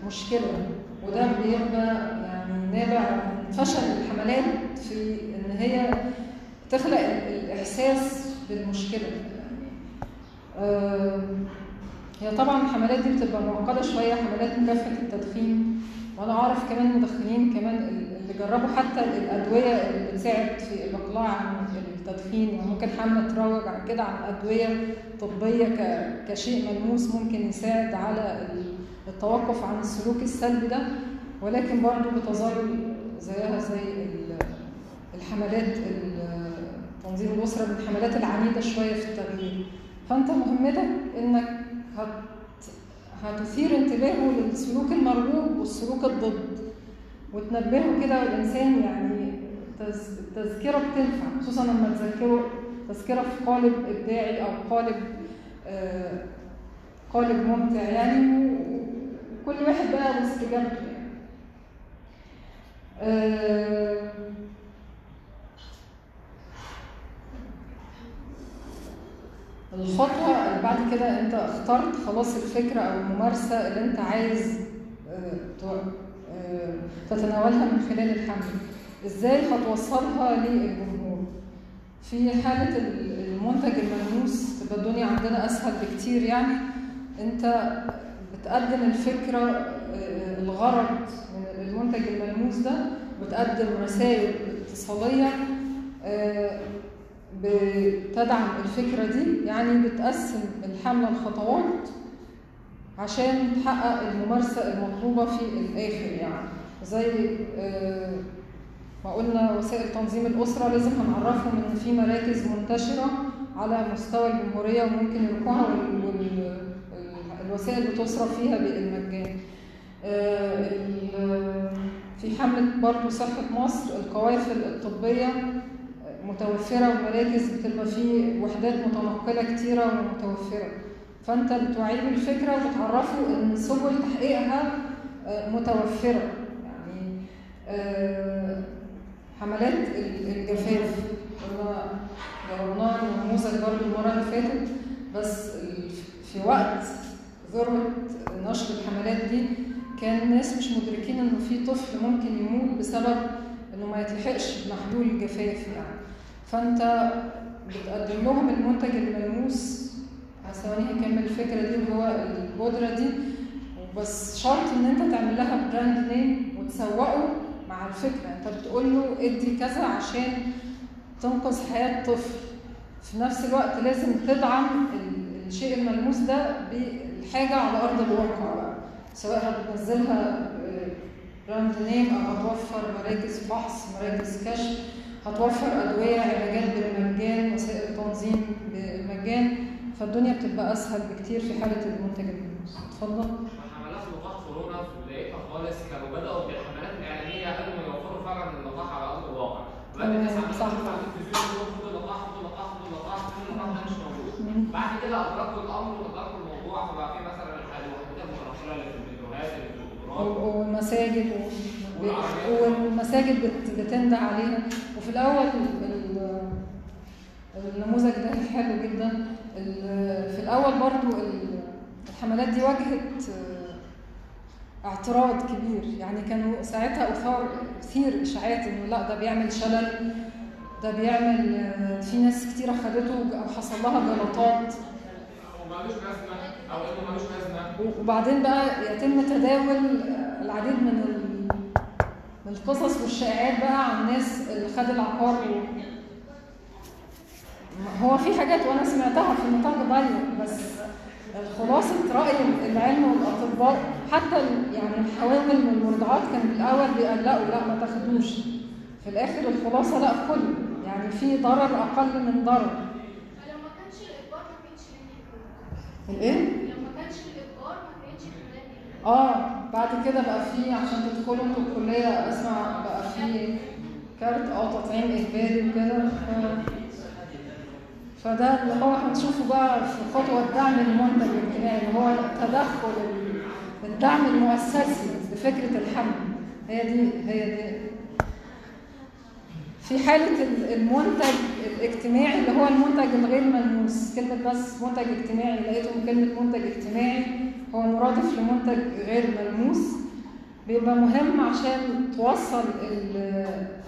مشكلة وده بيبقى يعني نابع من فشل الحملات في إن هي تخلق ال- الإحساس بالمشكلة. آه، هي طبعا الحملات دي بتبقى معقدة شوية حملات مكافحة التدخين وأنا أعرف كمان مدخنين كمان اللي جربوا حتى الأدوية اللي بتساعد في الاقلاع عن التدخين يعني ممكن حملة تروج عن كده عن ادويه طبيه ك- كشيء ملموس ممكن يساعد على ال- التوقف عن السلوك السلبي ده. ولكن برضه بتظل زيها زي ال- الحملات ال- تنظيم الأسرة من الحملات العنيدة شوية في التغيير. فأنت مهمتك إنك هت هتثير انتباهه للسلوك المرغوب والسلوك الضد وتنبهه كده الانسان يعني التذكره بتنفع خصوصا لما تذكره تذكرة في قالب إبداعي أو قالب آه، قالب ممتع يعني وكل واحد بقى واستجابته يعني. آه، الخطوة اللي بعد كده أنت اخترت خلاص الفكرة أو الممارسة اللي أنت عايز آه، تتناولها من خلال الحمل إزاي هتوصلها للجمهور؟ في حالة ال- المنتج الملموس تبقى الدنيا عندنا أسهل بكتير يعني. انت بتقدم الفكرة آه، الغرض من المنتج الملموس ده بتقدم رسائل اتصالية آه، بتدعم الفكرة دي يعني بتقسم الحملة لخطوات عشان تحقق الممارسة المطلوبة في الآخر يعني. زي آه، ما قلنا وسائل تنظيم الأسرة لازم هنعرفهم إن في مراكز منتشرة على مستوى الجمهورية وممكن يروحوها والوسائل بتصرف فيها بالمجان. آه، في حملة برضه صحة مصر القوافل الطبية متوفرة ومراكز بتبقى فيه وحدات متنقلة كتيرة ومتوفرة فأنت بتوعيه بالفكرة وبتعرفه إن سبل تحقيقها آه، متوفرة يعني آه، حملات ال- الجفاف. كنا جربناها نموذج برضه المرة اللي فاتت بس في وقت ذروة نشر الحملات دي كان الناس مش مدركين إنه في طفل ممكن يموت بسبب إنه ما يتلحقش بمحلول الجفاف يعني. فأنت بتقدم لهم المنتج الملموس ثواني هكمل الفكرة دي اللي هو البودرة دي بس شرط إن أنت تعمل لها brand name وتسوقه مع الفكرة أنت بتقول له ادي كذا عشان تنقذ حياة طفل. في نفس الوقت لازم تدعم ال- الشيء الملموس ده بالحاجة على أرض الواقع بقى سواء هتنزلها brand name أو هتوفر مراكز فحص مراكز كشف هتوفر أدوية علاجات بالمجان وسائل تنظيم بالمجان فالدنيا بتبقى أسهل بكتير في حالة المنتج الملموس. اتفضل. حملات لقاح كورونا في بدايتها خالص كانوا بدأوا بالحملات الإعلانية قبل ما يوفروا فعلا اللقاح على أرض الناس. تشوف على التلفزيون مش موجود. بعد كده وأدركوا الموضوع فبقى في مثلا الوحدات اللي في الفيديوهات والمساجد. والمساجد بت- بتنده عليها وفي الأول ال- النموذج ده حلو جدا في الأول برضو ال- الحملات دي واجهت اعتراض كبير يعني كانوا ساعتها أثار كثير إشاعات إنه لا ده بيعمل شلل ده بيعمل في ناس كتيره خدته أو حصل لها جلطات. وبعدين بقى يتم تداول العديد من ال- من القصص والشائعات بقى عن الناس اللي خد العقار هو في حاجات وأنا سمعتها في نطاق ضيق بس خلاصة رأي العلم والأطباء حتى يعني الحوامل والمرضعات كانوا في الأول بيقلقوا لا ما تاخدوش. في الآخر الخلاصة لا كل يعني في ضرر أقل من ضرر. ما كانش الإجبار ما كانش ليه الإيه؟ لو ما كانش الإجبار ما كانش آه بعد كده بقى في عشان تدخلوا أنتوا الكلية أسمع بقى في كارت آه تطعيم إجباري وكده. فده اللي هو هنشوفه بقى في خطوة دعم المنتج اللي هو تدخل ال- الدعم المؤسسي فكرة الحمل. هي دي هي دي. في حالة ال- المنتج الاجتماعي اللي هو المنتج الغير ملموس كلمة بس منتج اجتماعي لقيتهم كلمة منتج اجتماعي هو مرادف لمنتج غير ملموس. بيبقى مهم عشان توصل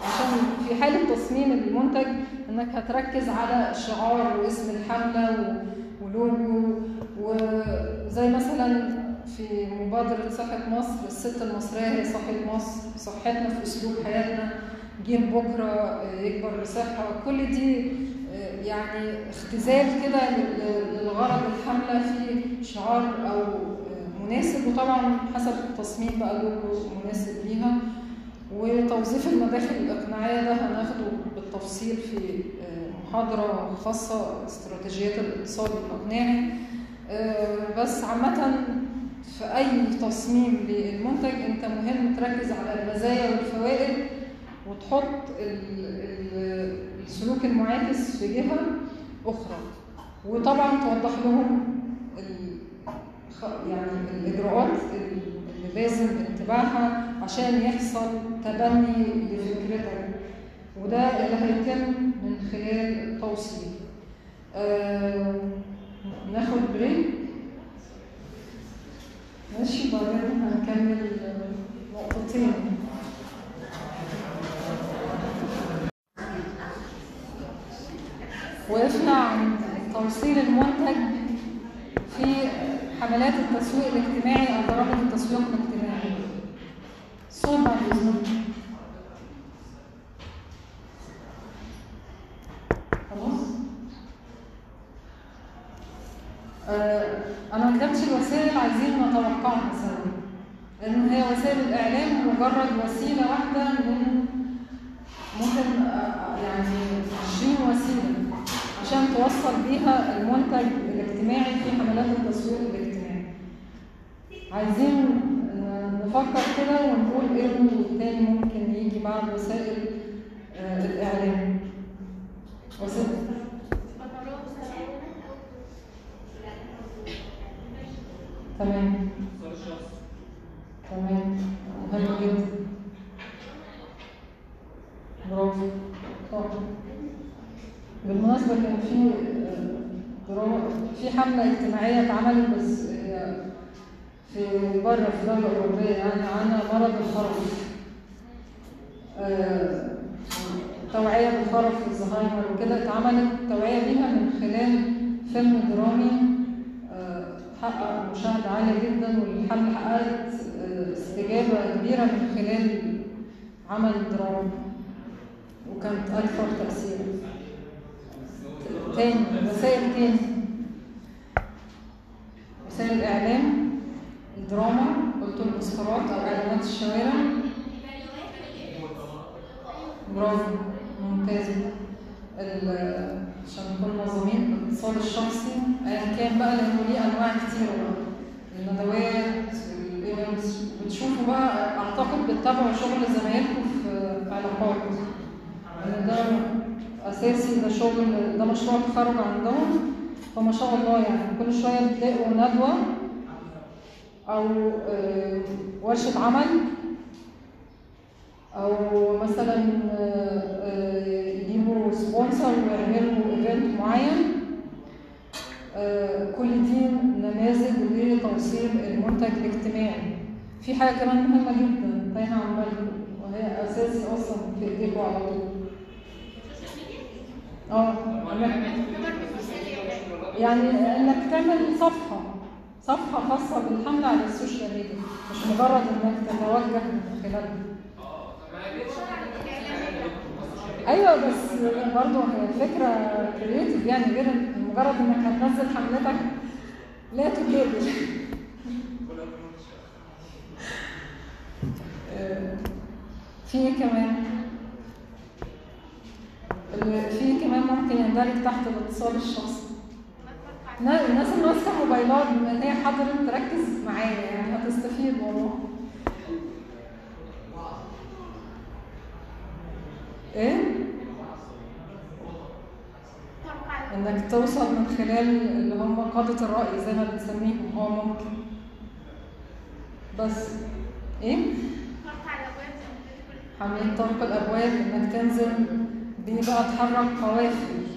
عشان في حالة تصميم المنتج إنك هتركز على شعار واسم الحملة و- ولوجو وزي مثلا في مبادرة صحة مصر الست المصرية هي صحة مصر صحتنا في أسلوب حياتنا جيل بكرة يكبر بصحة كل دي يعني اختزال كده لل- للغرض الحملة في شعار أو مناسب وطبعا حسب التصميم بقى لوجو مناسب ليها. وتوظيف المداخل الإقناعية ده هناخده بالتفصيل في محاضرة خاصة استراتيجيات الاقتصاد الإقناعي. آه، بس عامة في أي تصميم للمنتج أنت مهم تركز على المزايا والفوائد وتحط ال- ال- السلوك المعاكس في جهة أخرى. وطبعا توضح لهم يعني الإجراءات اللي لازم اتباعها عشان يحصل تبني لفكرتك. وده اللي هيتم من خلال التوصيل. آه، ناخد بريك. ماشي بعدين هنكمل نقطتين. وقفنا عند توصيل المنتج في حملات التسويق الاجتماعي أو برامج التسويق الاجتماعي. صوت خلاص؟ آه، أنا ما كتبتش الوسائل عايزين نتوقعها سوا لأن هي وسائل الإعلام مجرد وسيلة واحدة من ممكن آه، يعني 20 وسيلة عشان توصل بيها المنتج الاجتماعي في حملات التسويق الاجتماعي. عايزين نفكر كده ونقول إيه تاني ممكن يجي بعد وسائل آه، الإعلام. وسائل. تمام. تمام. مهم جدا. برافو. صح بالمناسبة كان في آه، في حملة اجتماعية اتعملت بس في بره في دولة أوروبية يعني عن مرض الخرف. آه، توعية بالخرف والزهايمر وكده اتعملت توعية بيها من خلال فيلم درامي آه، حقق مشاهدة عالية جدا والحملة حققت آه، استجابة كبيرة من خلال عمل درامي وكانت أكثر تأثيرا تاني وسائل تاني. وسائل الإعلام الدراما قلت البوسترات أو إعلانات الشوارع. برافو ممتاز. عشان نكون منظمين الاتصال الشخصي ايا كان بقى لأنه ليه أنواع كتير بقى. الندوات بتشوفوا بقى أعتقد بتتابعوا شغل زمايلكم في علاقات ده أساسي ده شغل ده مشروع تخرج عندهم. فما شاء الله يعني كل شوية بتلاقوا ندوة أو ورشة عمل أو مثلا آه، آه، يجيبوا sponsor ويعملوا event معين. آه، كل دي نماذج لتوصيل المنتج الاجتماعي. في حاجة كمان مهمة جدا تايهة عن بالكم وهي أساسي أصلا في ايديكم على طول. آه. يعني إنك تعمل صفحة. صفحة خاصة بالحملة على ال social media مش مجرد إنك تتوجه من خلالها. أيوه بس برضه هي الفكرة creative يعني غير مجرد إنك هتنزل حملتك لا تجادل. في كمان في كمان ممكن يندرج تحت الاتصال الشخصي. الناس اللي ماسكه موبايلات بما إن هي حضرت تركز معايا يعني هتستفيد والله. إيه؟ إنك توصل من خلال اللي هم قادة الرأي زي ما بنسميهم. آه ممكن. بس. إيه. حملة طرق الأبواب إنك تنزل. دي بقى تحرك قوافل.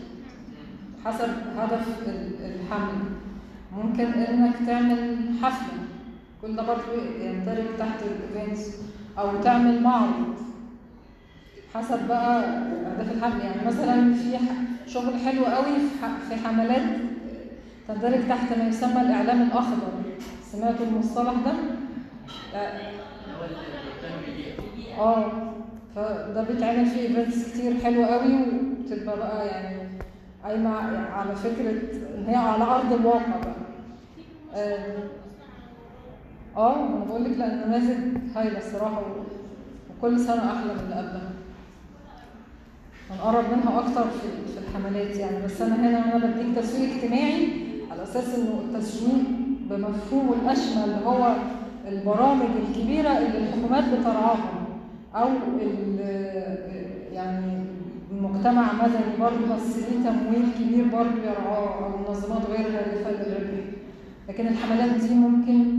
حسب هدف ال- الحمل. ممكن إنك تعمل حفلة كل ده برضه يندرج تحت الإيفنتس أو تعمل معرض. حسب بقى اهداف الحمل. يعني مثلا في شغل حلو قوي في حملات تندرج تحت ما يسمى الإعلام الأخضر. سمعتوا المصطلح ده؟ آه. فده بيتعمل فيه إيفنتس كتير حلوة قوي وبتبقى بقى يعني قايمه على فكرة ان هي على أرض الواقع بقى. آه آه، أنا بقول لك لا النماذج هايلة الصراحة وكل سنة أحلى من اللي قبلها. هنقرب منها أكتر في في الحملات يعني. بس أنا هنا أنا بديك تسويق اجتماعي على أساس إنه التسويق بمفهومه الأشمل اللي هو البرامج الكبيرة اللي الحكومات بترعاها أو يعني المجتمع مدني برضه بس ليه تمويل كبير برضه يرعاه أو منظمات غير هادفه للربح لكن الحملات دي ممكن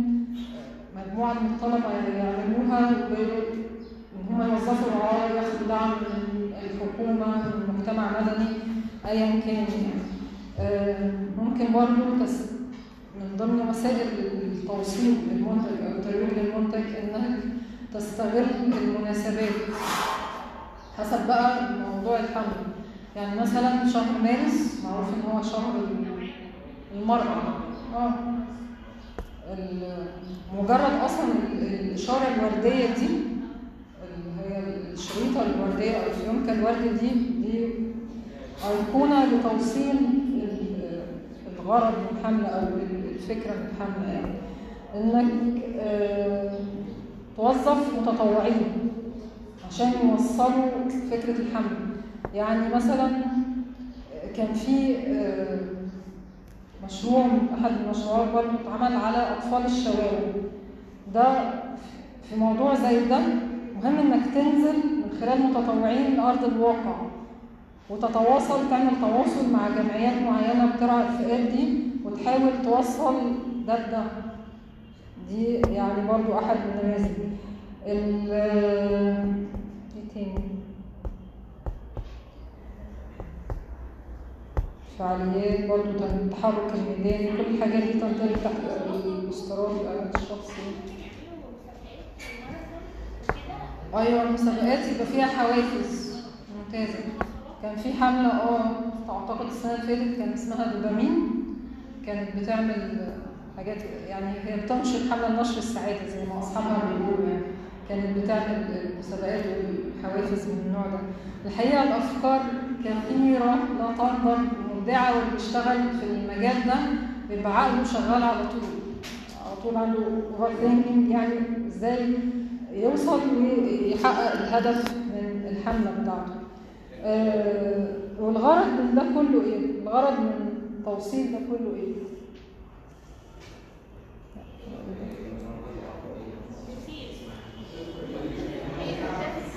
مجموعة من الطلبة يعملوها إن هم يوظفوا رعاة ياخدوا دعم من الحكومة من المجتمع مدني ايا كان يعني. آه، ممكن برضه تس... من ضمن وسائل التوصيل للمنتج أو الترويج للمنتج انك تستغل المناسبات. حسب بقى موضوع الحمل. يعني مثلا شهر مارس معروف إن هو شهر المرأة. آه. مجرد أصلا ال- الإشارة الوردية دي اللي هي الشريطة الوردية أو الفيونكة الوردي دي دي أيقونة لتوصيل ال- الغرض من الحملة أو الفكرة من الحملة يعني إنك آه، توظف متطوعين. عشان يوصلوا فكرة الحمل. يعني مثلا كان في آه، مشروع أحد المشروعات برضه اتعمل على أطفال الشوارع. ده في موضوع زي ده مهم إنك تنزل من خلال متطوعين لأرض الواقع وتتواصل تعمل تواصل مع جمعيات معينة بترعى الفئات دي وتحاول توصل ده بده. دي يعني برضو أحد النماذج فعاليات برضو التحرك الميداني كل الحاجات دي تندرج تحت الأمن الشخصي أيوه المسابقات يبقى فيها حوافز. ممتازة. كان في حملة آه أعتقد السنة اللي فاتت كان اسمها دوبامين. كانت بتعمل حاجات يعني هي بتنشر حملة لنشر السعاده زي ما أصحابها بيقولوا يعني. كانت بتعمل مسابقات والحوافز من النوع ده الحقيقة الأفكار كثيرة لا تنظر مبدعه واللي بيشتغل في المجال ده بيبقى عقله شغال على طول على طول عنده overthinking يعني إزاي يوصل ويحقق الهدف من الحملة بتاعته آه والغرض من ده كله إيه؟ الغرض من توصيل ده كله إيه؟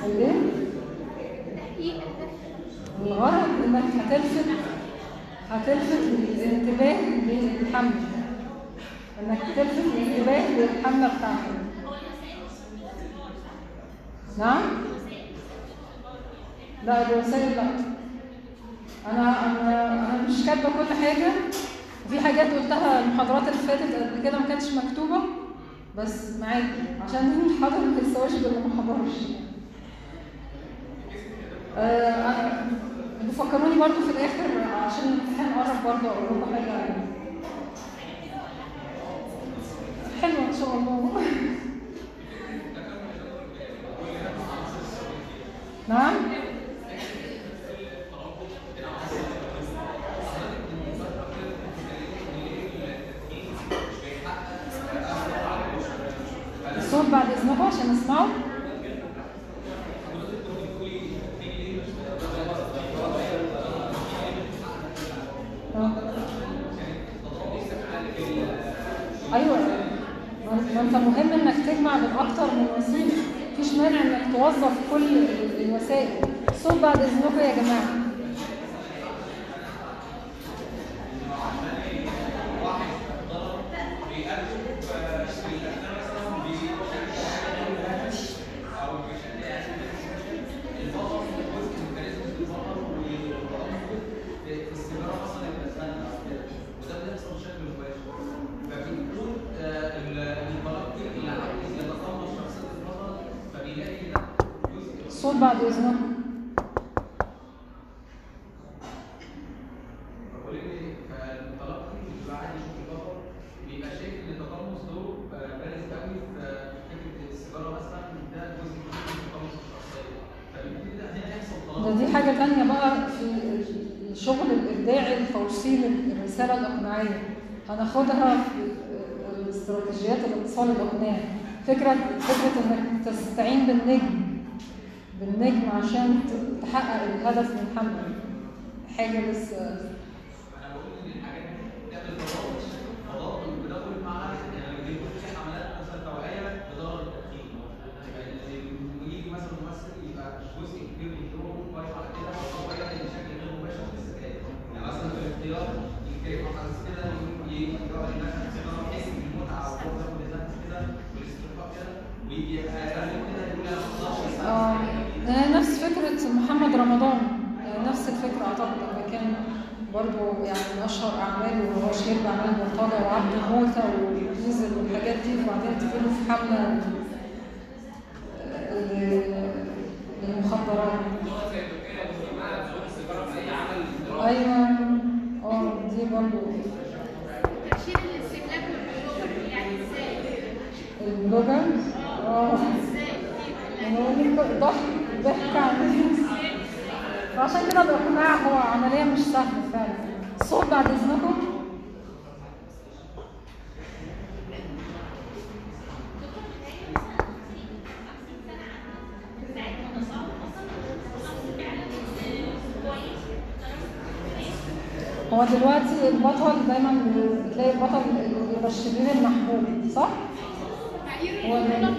الايه؟ الغرض إنك هتلفت هتلفت الانتباه للحمل. إنك تلفت الانتباه للحملة بتاعتك. نعم؟ لا الوسائل لا أنا أنا أنا مش كاتبة كل حاجة. وفي حاجات قلتها المحاضرات اللي فاتت قبل كده ما كانتش مكتوبة. بس معاكي عشان مين حاضر ما يسواش باللي ما حضرش آه أنا بفكروني برضو في الآخر عشان الامتحان قرب برضو أقول لكم حاجة. حلوة إن شاء الله. نعم؟ الصوت بعد إذنكم عشان اسمعه أيوه. ما أنت مهم إنك تجمع من أكتر من وسيلة. مفيش مانع إنك توظف كل الوسائل. الصوت بعد اذنكم يا جماعة بعد اذنكم بقول ان فالمتلقي بيبقى عادي يشوف الخبر بيبقى شايف ان التقمص دوره آه، بارز قوي في فكره السيجاره مثلا ده جزء كبير من التقمص الشخصيه فبيبتدي ده هنا يحصل ده تناقض دي حاجة تانية بقى في الشغل الإبداعي لتوصيل الرسالة الإقناعية. هناخدها في استراتيجيات الاتصال الإقناعي. فكرة فكرة إنك تستعين بالنجم. بالنجم عشان تحقق الهدف من حمل حاجة لسه أنا بقول إن الحاجات دي بتعمل تضاد تضاد بتدخل مع يعني بيكون في حملات مثلا توعيه بضرر التدخين يعني يجي مثلا ممثل يبقى جزء كبير من دوره واقف على كده هو يعمل بشكل غير مباشر في السكاير يعني مثلا في الاختيار يتكلم عن كده يجي يقرا الناس كده يحس بالمتعه وهو بياخد النفس كده والاسترخاء كده ويجي يبقى يعمل كده يقول أنا ما أقدرش آه ده نفس فكرة محمد رمضان يعني نفس الفكرة أعتقد لما كان برضه يعني من أشهر أعماله وهو شهير بأعمال مرتضى وعبد موتة وديزل والحاجات دي وبعدين تجيله في حملة آه، ل- للمخدرات زي تركيا بتقول معاها ظهور السيجاره في اي عمل دراسي أيوة آه دي برضه ترشيد الاستهلاك والبلوغ يعني إزاي؟ البلوجر آه إزاي؟ يعني هو ليه ضحك ضحك عن الناس فعشان كده الإقناع هو عملية مش سهلة فعلا الصوت بعد إذنكم هو دلوقتي البطل دايما بتلاقي البطل اللي يبقى الشرير المحبوب صح؟ هو ده.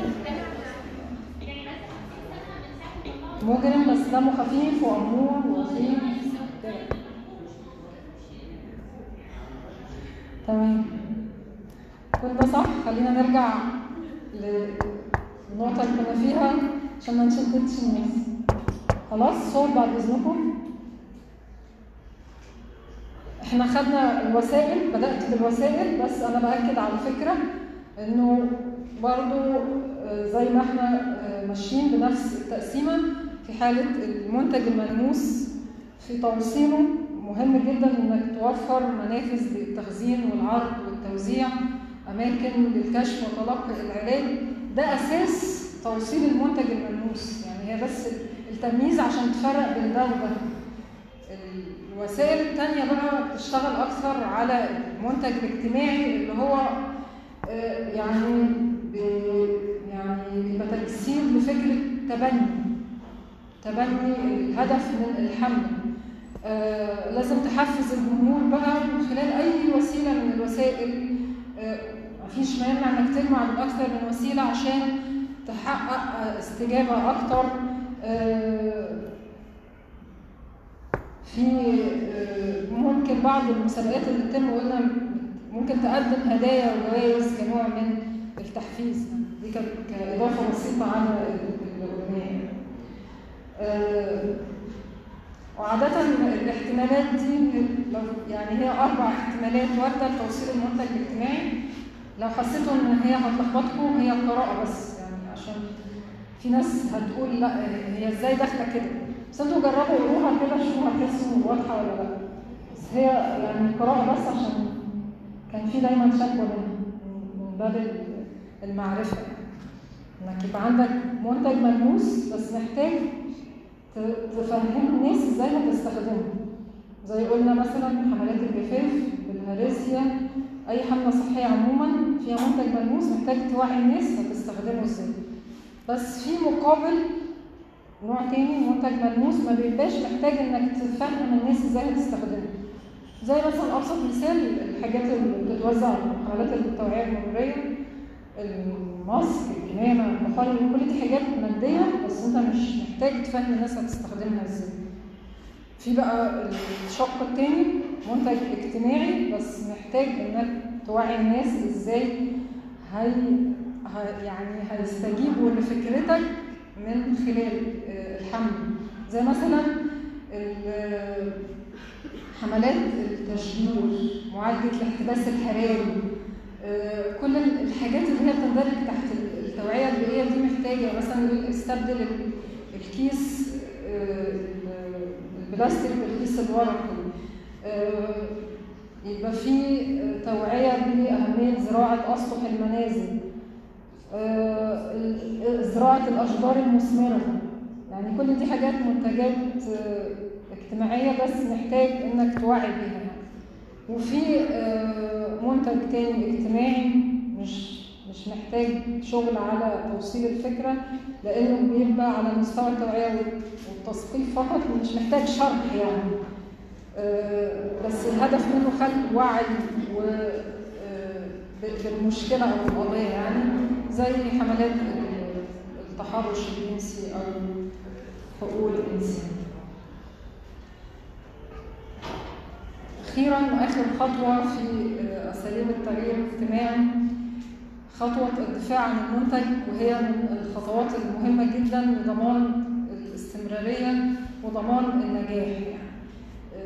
مجرم بس دمه خفيف وأمور وخفيف كده. تمام. كل ده صح؟ خلينا نرجع للنقطة اللي كنا فيها عشان ما نشتتش الناس. خلاص صوت بعد إذنكم. إحنا خدنا الوسائل بدأت بالوسائل بس أنا بأكد على فكرة إنه برضو آه، زي ما إحنا آه، ماشيين بنفس التقسيمة في حالة المنتج الملموس في توصيله مهم جدا إنك توفر منافذ للتخزين والعرض والتوزيع أماكن للكشف وتلقي العلاج. ده أساس توصيل المنتج الملموس. يعني هي بس التمييز عشان تفرق بين ده وده. الوسائل التانية بقى بتشتغل أكثر على المنتج الاجتماعي اللي هو آه، يعني يعني بيبقى تجسيد لفكرة تبني تبني الهدف من الحمل. آه، لازم تحفز الجمهور بقى من خلال أي وسيلة من الوسائل. آه، مفيش مانع إنك تجمع من أكثر من وسيلة عشان تحقق آه، استجابة أكتر. آه، في ممكن بعض المسابقات اللي بتتم قلنا ممكن تقدم هدايا وجوائز كنوع من التحفيز. دي كانت كإضافة بسيطة على الأغنية. آه، وعادة الاحتمالات دي يعني هي أربع احتمالات واردة لتوصيل المنتج الاجتماعي. لو حسيتوا إن هي هتلخبطكم هي القراءة بس. يعني عشان في ناس هتقول لأ هي إزاي داخلة كده؟ بس أنتوا جربوا قروها كده شوفوا هتحسوا واضحة ولا لأ. بس هي يعني القراءة بس عشان كان في دايما شكوى من باب ال- المعرفة. إنك يبقى عندك منتج ملموس بس محتاج تفهم الناس إزاي هتستخدمه. زي قلنا مثلا حملات الجفاف بالهرسيا أي حملة صحية عموما فيها منتج ملموس محتاج توعي الناس هتستخدمه إزاي. بس في مقابل نوع تاني منتج ملموس ما بيبقاش محتاج إنك تفهم الناس إزاي هتستخدمه. زي مثلا أبسط مثال الحاجات اللي بتتوزع حملات التوعية المروريه الماسك الكمامه المخالب كل دي حاجات مادية بس انت مش محتاج تفهم الناس هتستخدمها إزاي. في بقى الشق التاني منتج اجتماعي بس محتاج انك توعي الناس إزاي هي يعني هيستجيبوا لفكرتك من خلال آه، الحمل. زي مثلا حملات التشجير معالجة الاحتباس الحراري آه، كل الحاجات اللي هي بتندرج تحت التوعية البيئية دي محتاجة مثلا يقول استبدل ال- الكيس آه، البلاستيك والكيس الورقي آه، يبقى في توعية بأهمية زراعة أسطح المنازل. آه، ال- زراعة الأشجار المثمرة. يعني كل دي حاجات منتجات اجتماعية بس محتاج إنك توعي بيها. يعني. وفي منتج تاني اجتماعي مش مش محتاج شغل على توصيل الفكرة لأنه بيبقى على مستوى التوعية والتثقيف فقط ومش محتاج شرح يعني. آه، بس الهدف منه خلق وعي و آه، ب- بالمشكلة أو القضية يعني زي حملات ال- التحرش الجنسي أو حقوق الإنسان. أخيرا آخر خطوة في آه، أساليب التغيير الاجتماعي خطوة الدفاع عن المنتج وهي الخطوات المهمة جدا لضمان الاستمرارية وضمان النجاح يعني.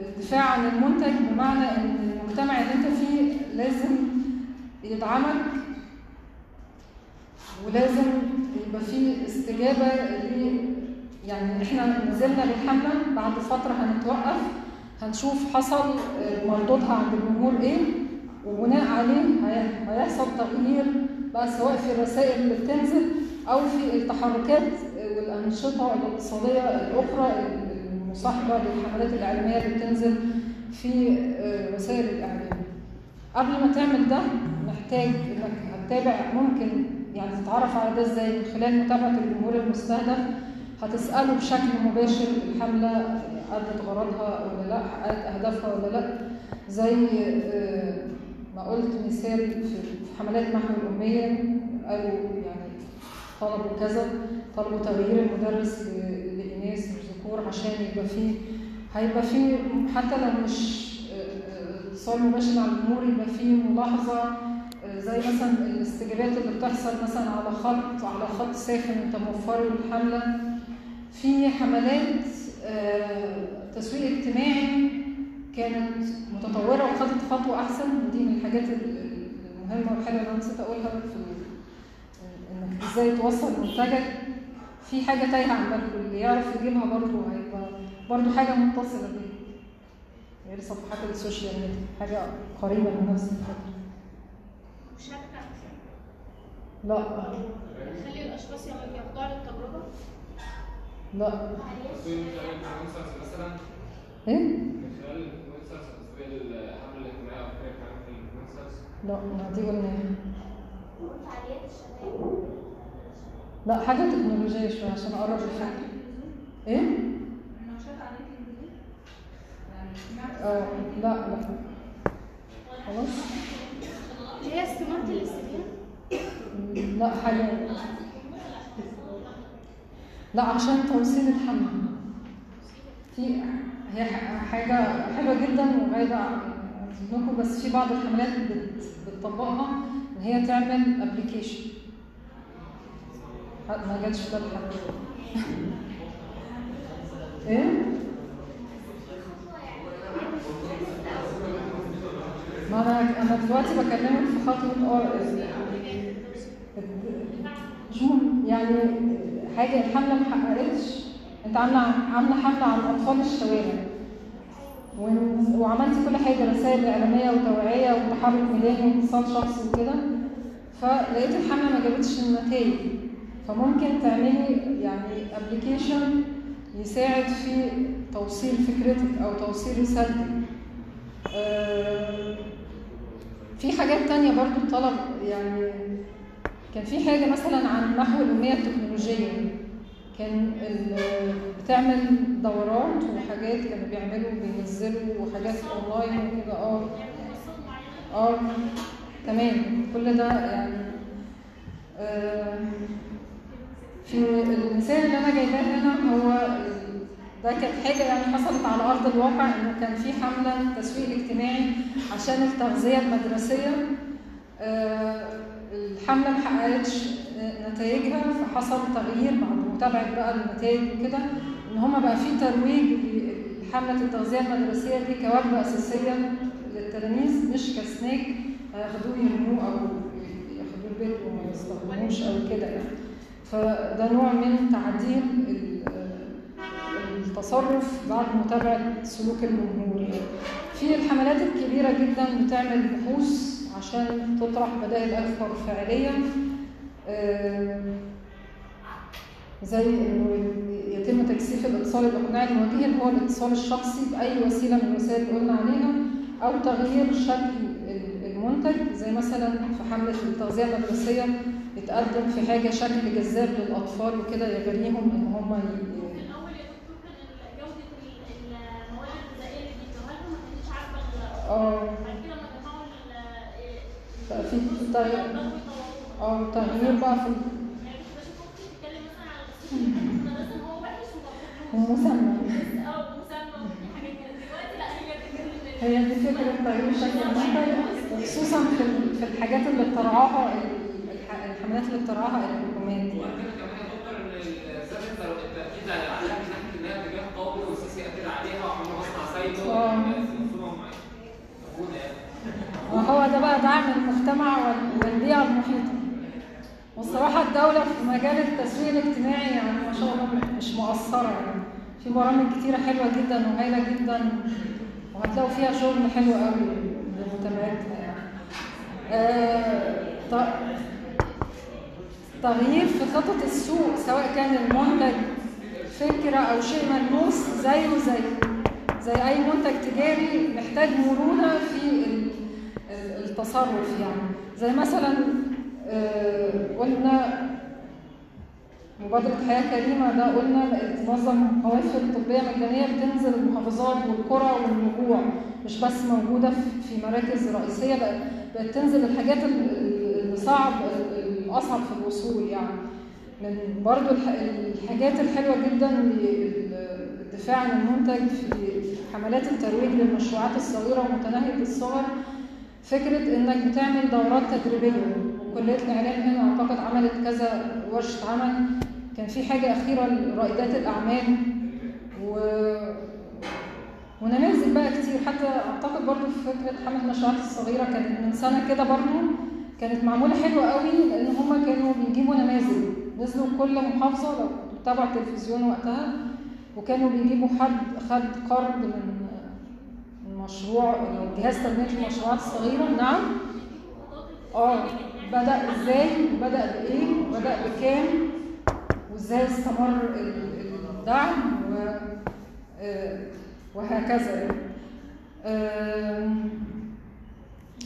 الدفاع عن المنتج بمعنى إن المجتمع اللي أنت فيه لازم يدعمك ولازم يبقى فيه استجابة يعني إحنا نزلنا بالحملة بعد فترة هنتوقف هنشوف حصل مردودها عند الجمهور إيه وبناء عليه هي- هيحصل تغيير بقى سواء في الرسائل اللي بتنزل أو في التحركات والأنشطة الاقتصادية الأخرى المصاحبة للحملات العلميه اللي بتنزل في آه، وسائل الإعلام. قبل ما تعمل ده محتاج إنك هتتابع ممكن يعني تتعرف على ده إزاي من خلال متابعة الجمهور المستهدف هتسأله بشكل مباشر الحملة ادت غرضها ولا لأ حققت أهدافها ولا لأ زي آه، ما قلت مثال في حملات محو الأمية قالوا يعني طلبوا كذا طلبوا تغيير المدرس لإناث مش ذكور عشان يبقى فيه هيبقى فيه حتى لو مش اتصال مباشر مع الجمهور يبقى فيه ملاحظة زي مثلا الاستجابات اللي بتحصل مثلا على خط على خط ساخن أنت موفره للحملة في حملات آه، تسويق اجتماعي كانت متطورة وخدت خطوة أحسن ودي من الحاجات ال- المهمة والحلوة اللي أنا نسيت أقولها في إنك إزاي توصل منتجك. في حاجة تايهة عن بالكم اللي يعرف يجيبها برضه هيبقى برضه حاجة متصلة بيه. غير صفحات السوشيال ميديا حاجة قريبة من نفس الفكرة. لا. نخلي الأشخاص يخضعوا للتجربة. لا. تصوير من خلال الانفلونسرز مثلا إيه؟ الحمله الاجتماعيه أو فكره في لا ما دي قلناها الشباب لا حاجة تكنولوجية شوية عشان أقرب الفكرة إيه؟ النشاط على الانجليزي آه لا لا. خلاص. هي استمارة لا حاجة. لا عشان توصيل الحمل. في هي ح- حاجة حلوة جدا وغايبة عن ذهنكم بس في بعض الحملات بت- بتطبقها إن هي تعمل ابلكيشن ما جاتش في إيه؟ ما أنا أنا دلوقتي بكلمك في آه مش مهم يعني حاجة الحملة ما حققتش. انت عاملة عاملة حملة عن أطفال الشوارع. وعملتي كل حاجة رسائل إعلامية وتوعية وتحرك ميداني واتصال شخصي وكده. فلقيت الحملة ما جابتش النتائج. فممكن تعملي يعني ابلكيشن يساعد في توصيل فكرتك أو توصيل رسالتك. آه، في حاجات تانية برضو الطلب يعني كان في حاجة مثلا عن محو الأمية التكنولوجية. كان بتعمل دورات وحاجات كانوا بيعملوا بينزلوا وحاجات اونلاين وكده. آه. آه. تمام. كل ده يعني آه، في المثال اللي أنا جايباه هنا هو ده كانت حاجة يعني حصلت على أرض الواقع إنه كان في حملة تسويق اجتماعي عشان التغذية المدرسية. آه، الحملة ما حققتش نتائجها فحصل تغيير بعد متابعه بقى النتائج وكده إن هما بقى في ترويج لحملة التغذية المدرسية دي كوجبة أساسية للتلاميذ مش كسناك هياخدوه يرموه أو ياخدوه البيت وما يستخدموش أو كده يعني فده نوع من تعديل ال- التصرف بعد متابعة سلوك الجمهور. في الحملات الكبيرة جدا بتعمل بحوث عشان تطرح بدائل أكثر فعالية آه، زي إنه يتم تكثيف الإتصال الإقناعي المواجهي اللي هو الاتصال الشخصي بأي وسيلة من الوسائل اللي قلنا عليها أو تغيير شكل ال- المنتج زي مثلا في حملة التغذية المدرسية يتقدم في حاجة شكل جذاب للأطفال وكده يغريهم إن هم آه بعد كده لما جمعوا في يطوروها. آه تغيير بقى في يعني كنت بشوف أختي بتتكلم مثلا على الغسيل المدرسة ان هو وحش ومطلوب المسمى آه مسمى وفي حاجات كده دلوقتي لا هي دي فكره تغيير شكل المنتج وخصوصا في ال- في الحاجات اللي بترعاها ال- الح- الحملات اللي بترعاها الحكومات يعني. التاكيد عليها آه. يعني وهو ده بقى دعم المجتمع وال- والبيئة المحيطة. والصراحة الدولة في مجال التسويق الاجتماعي يعني ما شاء الله مش مقصرة يعني. في برامج كتيرة حلوة جدا وهايلة جدا وهتلاقوا فيها شغل حلو قوي لمتابعتها يعني. آه، تغيير في خطط السوق سواء كان المنتج فكرة أو شيء ملموس زيه زي زي أي منتج تجاري محتاج مرونة في التصرف يعني. زي مثلا آه، قلنا مبادرة حياة كريمة ده قلنا تنظم قوافل طبية مجانية بتنزل المحافظات والقرى والنجوع مش بس موجودة في- مراكز رئيسية بقت بقت تنزل الحاجات ال- ال- اللي صعب الأصعب في الوصول يعني. من برضو الح- الحاجات الحلوة جدا للدفاع عن المنتج في حملات الترويج للمشروعات الصغيرة ومتناهية الصغر فكرة إنك بتعمل دورات تدريبية كلية الإعلام هنا أعتقد عملت كذا ورشة عمل. كان في حاجة أخيرة لرائدات الأعمال و... ونماذج بقى كتير. حتى أعتقد برضو في فكرة حملة المشروعات الصغيرة كانت من سنة كده برضو كانت معمولة حلوة قوي لأن هما كانوا بيجيبوا نماذج. نزلوا كل محافظة لو تابعوا التلفزيون وقتها وكانوا بيجيبوا حد خد قرض من مشروع جهاز تنمية المشروعات الصغيرة نعم. آه بدأ إزاي؟ وبدأ بإيه؟ وبدأ بكام؟ وازاي استمر ال- الدعم و آه، وهكذا. آم،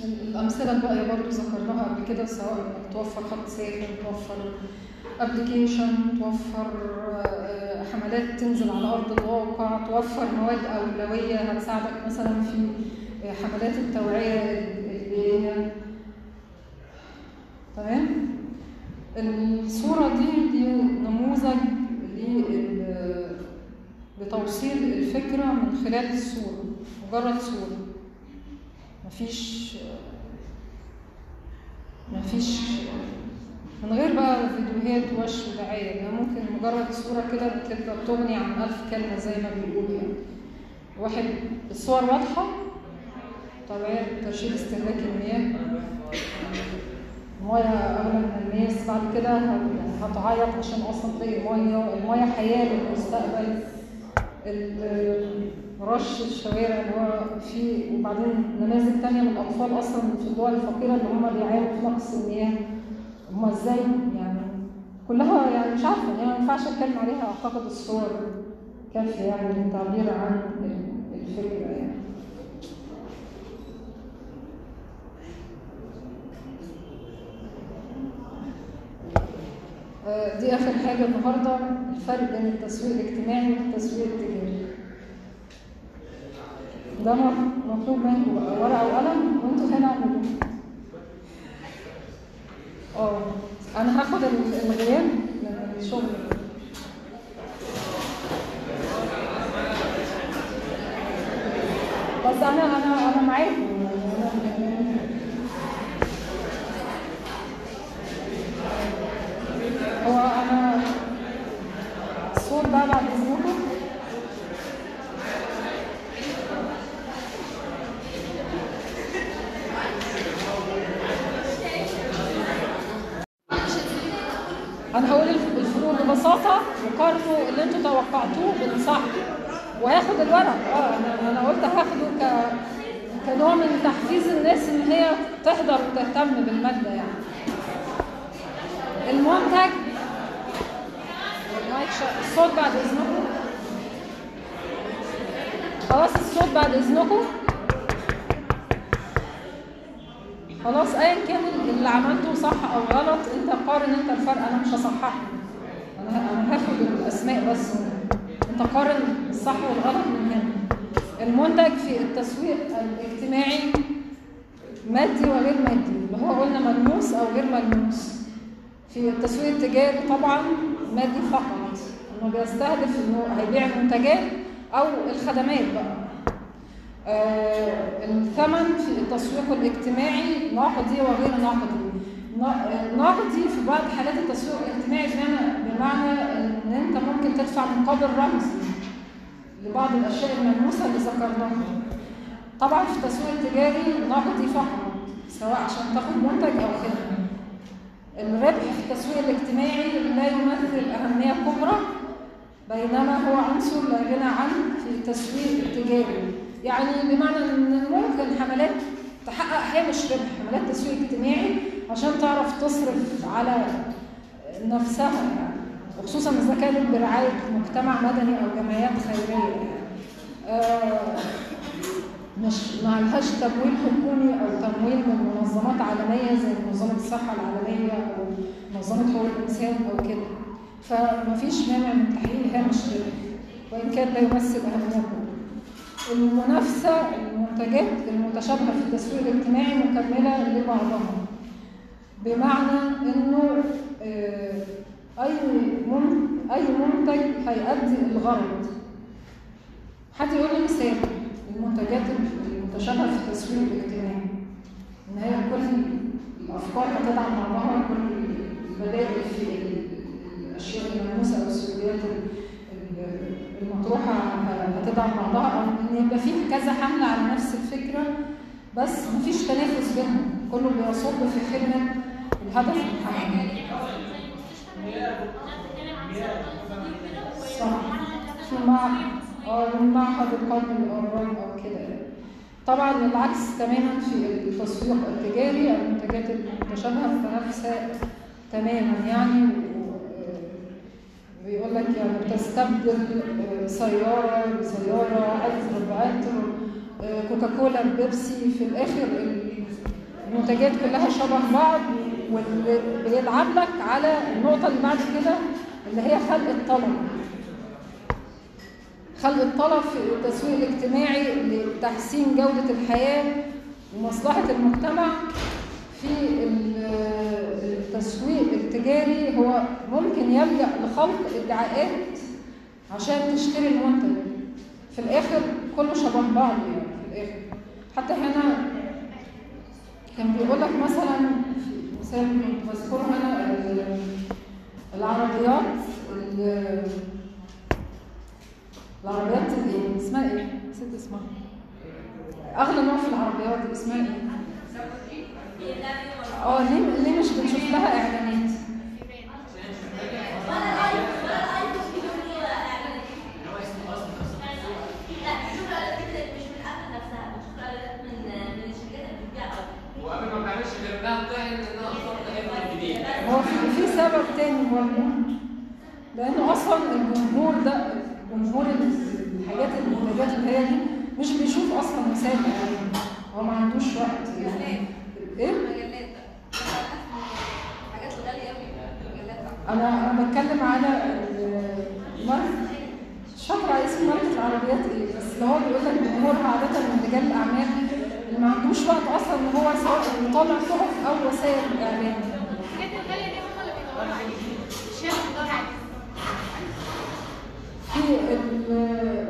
الأمثلة الباقية برضو ذكرناها قبل كده سواء توفر خط ساخن توفر ابلكيشن توفر آه، حملات تنزل على أرض الواقع توفر مواد أولوية هتساعدك مثلا في آه، حملات التوعية البيئية تمام؟ الصورة دي دي نموذج لتوصيل الفكرة من خلال الصورة مجرد صورة. مفيش مفيش من غير بقى فيديوهات وش ودعاية يعني ممكن مجرد صورة كده بتبقى بتغني عن ألف كلمة زي ما بيقولوا يعني. واحد الصور واضحة؟ طبيعي ترشيد استهلاك المياه. المياه أغلى من الناس بعد كده هت- هتعيط عشان أصلا تلاقي مياه المياه حياة للمستقبل. رش الشوارع اللي هو فيه وبعدين نماذج تانية من الأطفال أصلا في الدول الفقيرة اللي هم بيعانوا في نقص المياه. هم إزاي يعني؟ كلها يعني مش عارفة يعني ما ينفعش أتكلم عليها أعتقد الصور كافية يعني للتعبير عن ال- الفكرة يعني. آه، دي آخر حاجة النهاردة الفرق بين التسويق الاجتماعي والتسويق التجاري. ده مطلوب منكم ورقة وقلم وأنتوا هنا اعملوا آه أنا هاخد ال- الغياب من الشغل بس أنا أنا أنا معاكم هو أنا الصوت بقى بعد اذنكم أنا هقول الف- الفروق ببساطه وقارنوا اللي أنتوا توقعتوه بالصح وهاخد الورق آه أنا أنا قلت هاخده ك كنوع من تحفيز الناس ان هي تحضر وتهتم بالماده يعني المنتج المايك شا- الصوت بعد اذنكم خلاص الصوت بعد اذنكم خلاص ايا كان اللي عملته صح أو غلط انت قارن انت الفرق أنا مش هصححه أنا أنا هاخد الاسماء بس انت قارن الصح والغلط من هنا المنتج في التسويق الاجتماعي مادي وغير مادي اللي هو قلنا ملموس أو غير ملموس في التسويق التجاري طبعا مادي فقط. انه بيستهدف إنه هيبيع المنتجات أو الخدمات بقى. آه، الثمن في التسويق الاجتماعي نقدي وغير نقدي آه، نقدي في بعض حالات التسويق الاجتماعي بمعنى بمعنى إن أنت ممكن تدفع مقابل رمزي لبعض الأشياء الملموسة اللي ذكرناها. طبعا في التسويق التجاري نقدي فقط؟ سواء عشان تاخد منتج أو خدمة. الربح في التسويق الاجتماعي لا يمثل أهمية كبرى بينما هو عنصر لا غنى عنه في التسويق التجاري يعني بمعنى إن ممكن حملات تحقق هامش ربح حملات تسويق اجتماعي عشان تعرف تصرف على نفسها يعني وخصوصا إذا كانت برعاية مجتمع مدني أو جمعيات خيرية يعني. آه مش ما لهاش تمويل حكومي أو تمويل من منظمات عالمية زي منظمة الصحة العالمية أو منظمة حقوق الإنسان أو كده. فمفيش مانع من تحقيق هامش وإن كان لا يمثل كبرى. المنافسة المنتجات المتشابهة في التسويق الاجتماعي مكملة لبعضها. بمعنى إنه آه، أي أي منتج هيؤدي الغرض. حد يقول لي مثال؟ المنتجات المتشابهه في التسويق الاجتماعي. إن هي كل الأفكار هتدعم بعضها كل البدائل في الأشياء الملموسة أو السلوكيات ال- المطروحة هتدعم بعضها أو إن يبقى في كذا حملة على نفس الفكرة بس مفيش تنافس بينهم. كله بيصب في خدمة الهدف المحدد صح. في معهد آه معهد القلب الأورام أو كده. طبعا العكس تماما في التسويق التجاري المنتجات المتشابهة متنافسة تماما يعني. و- بيقول لك يعني بتستبدل آه، سيارة بسيارة عطر بعطر آه، كوكاكولا بيبسي. في الآخر المنتجات كلها شبه بعض واللي بيلعب لك على النقطة اللي بعد كده اللي هي خلق الطلب. خلق الطلب في التسويق الاجتماعي لتحسين جودة الحياة ومصلحة المجتمع في ال- التسويق التجاري هو ممكن يلجأ لخلق ادعاءات عشان تشتري المنتج. في الآخر كله شبه بعض يعني في الآخر. حتى هنا كان بيقول لك مثلا مثال بذكره هنا ال- العربيات ال- العربيات الايه اسمها إيه؟ نسيت اسمها. اغلى نوع في العربيات اسمها إيه؟ آه ليه ليه مش بنشوف لها إعلانات؟ إيه هو في سبب تاني مهم لأنه أصلا الجمهور ده جمهور الحاجات المنتجات اللي هي دي مش بيشوف أصلا مثال يعني هو ما عندوش وقت يعني إيه مجلات حاجات غالية قوي مجلات أنا أنا بتكلم على ال- ماركة مش فاكره اسم ماركه العربيات إيه بس اللي هو بيقول لك جمهورها عاده من رجال الاعمال اللي ما عندوش وقت أصلا ان هو سواء يطلع صحف أو وسائل اعلام الحاجات الغالية دي هم اللي بيدوروا عليها مش هي اللي بتدور عليها في ال-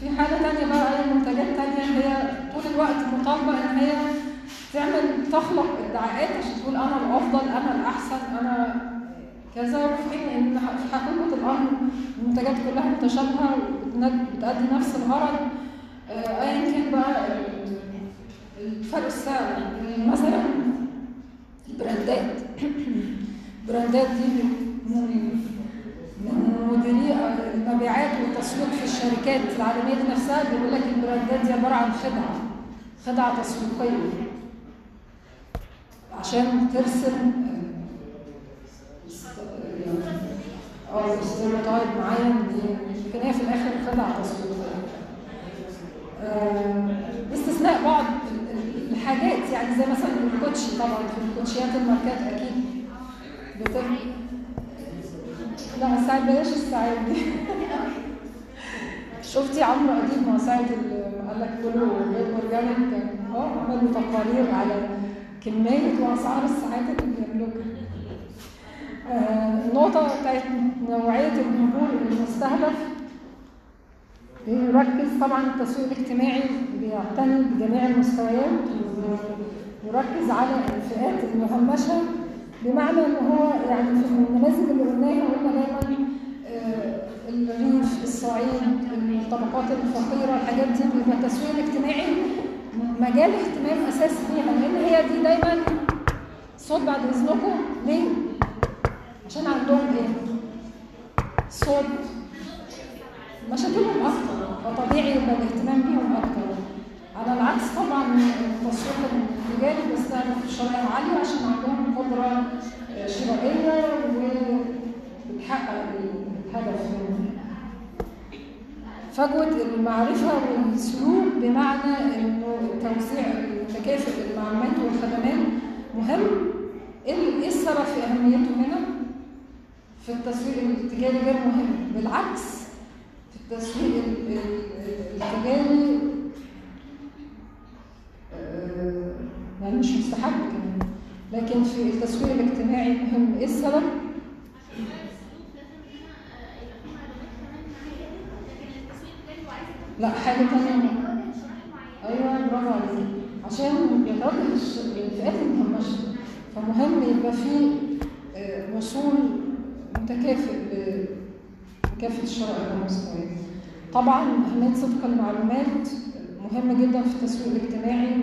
في حالة تانية بقى أي منتجات تانية هي طول الوقت مطالبة إن هي تعمل تخلق ادعاءات عشان تقول أنا الأفضل أنا الأحسن أنا كذا وفي حين إن في حقيقة الأمر وبتند- بتأدي نفس الغرض. آه، أيا كان بقى ال- الفرق السعر يعني مثلا البراندات. البراندات دي من مديري المبيعات والتسويق في الشركات العالمية دي نفسها. بيقول لك البراندات دي عبارة عن خدعة. خدعة تسويقية. عشان ترسم آه، آه stereotype معين لكن هي في الآخر خدعه تسويقيه آه، باستثناء بعض ال- ال- الحاجات يعني زي مثلا الكوتشي طبعا في الكوتشيات الماركات أكيد. بتم لا الساعات بلاش الساعات دي. شفتي عمرو أديب ما قال لك كله بيض organic؟ كان آه عملوا تقارير على كمية وأسعار الساعات اللي بيملكها آه، النقطة بتاعت نوعية الجمهور المستهدف يركز طبعا التسويق الاجتماعي بيعتني بجميع المستويات ويركز على الفئات المهمشة بمعنى إن هو يعني في النماذج اللي قلناها قلنا دايما آه، الريف الصعيد الطبقات الفقيرة الحاجات دي بيبقى التسويق الاجتماعي مجال اهتمام أساسي فيها لأن هي دي دايما صوت بعد إذنكم ليه؟ عشان عندهم إيه؟ صوت مشاكلهم أكتر فطبيعي يبقى الاهتمام بيهم أكتر على العكس طبعا التسويق التجاري بيستهدف الشرائح عاليه عشان عندهم قدرة شرائية وبتحقق الهدف فجوة المعرفة والسلوك بمعنى إنه توزيع تكافؤ المعلومات والخدمات مهم إيه السبب في أهميته هنا؟ في التسويق التجاري غير مهم بالعكس في التسويق ال- ال- التجاري آه، يعني مش مستحب لكن في التسويق الاجتماعي مهم. إيه السبب؟ لا حاجة تانية. أيوه برافو عليك عشان الش- الفئات المهمشة فمهم يبقى في آه، وصول متكافئ لكافه الشرائح والمستويات طبعا أهمية صدق المعلومات مهمة جدا في التسويق الاجتماعي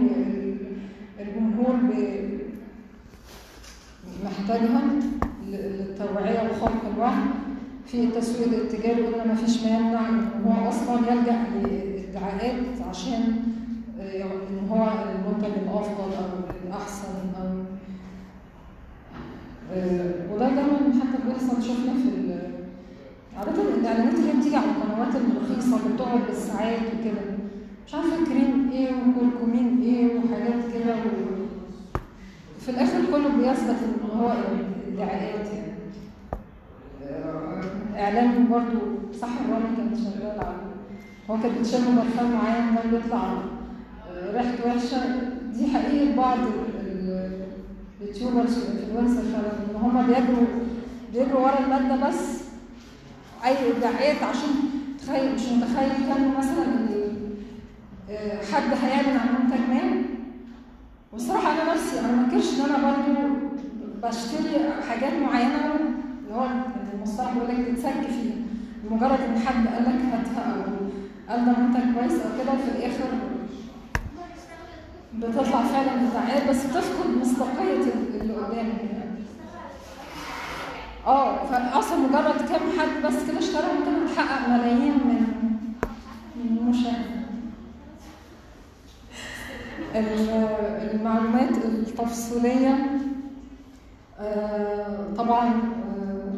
والجمهور محتاجها للتوعية وخلق الوعي في التسويق التجاري قلنا ما فيش إن هو أصلا يلجأ لادعاءات عشان آه، إن هو المنتج الأفضل أو الأحسن أو وده دايما حتى بيحصل شفنا في عادة الإعلانات اللي بتيجي على القنوات الرخيصة بتقعد بالساعات وكده مش عارفة كريم إيه وكركمين إيه وحاجات كده. في الآخر كله بيثبت إن هو ادعاءات يعني آه، إعلان برضو صح الرامي كان شغال على هو كانت بتشم برفان معين ده بيطلع آه، ريحته وحشة دي حقيقة بعض اليوتيوبرز والانفلونسر فعلا. إن هم بيجروا بيجروا ورا المادة بس أي ادعاءات عشان تخيل مش متخيل كانوا مثلا ال- آه، حد هيعلن عن منتج ما والصراحه أنا نفسي أنا ما أنكرش إن أنا برضو بشتري حاجات معينة اللي هو المصطلح بيقول لك تتسك فيها. بمجرد إن حد قال لك هاتها أو قال ده منتج كويس أو كده وفي الآخر بتطلع فعلا ادعاءات بس بتفقد مصداقية اللي قدامك. آه فاصلا مجرد كام حد بس كده اشترى ممكن تحقق ملايين من من المشاهده ال- المعلومات التفصيلية آه، طبعا آه،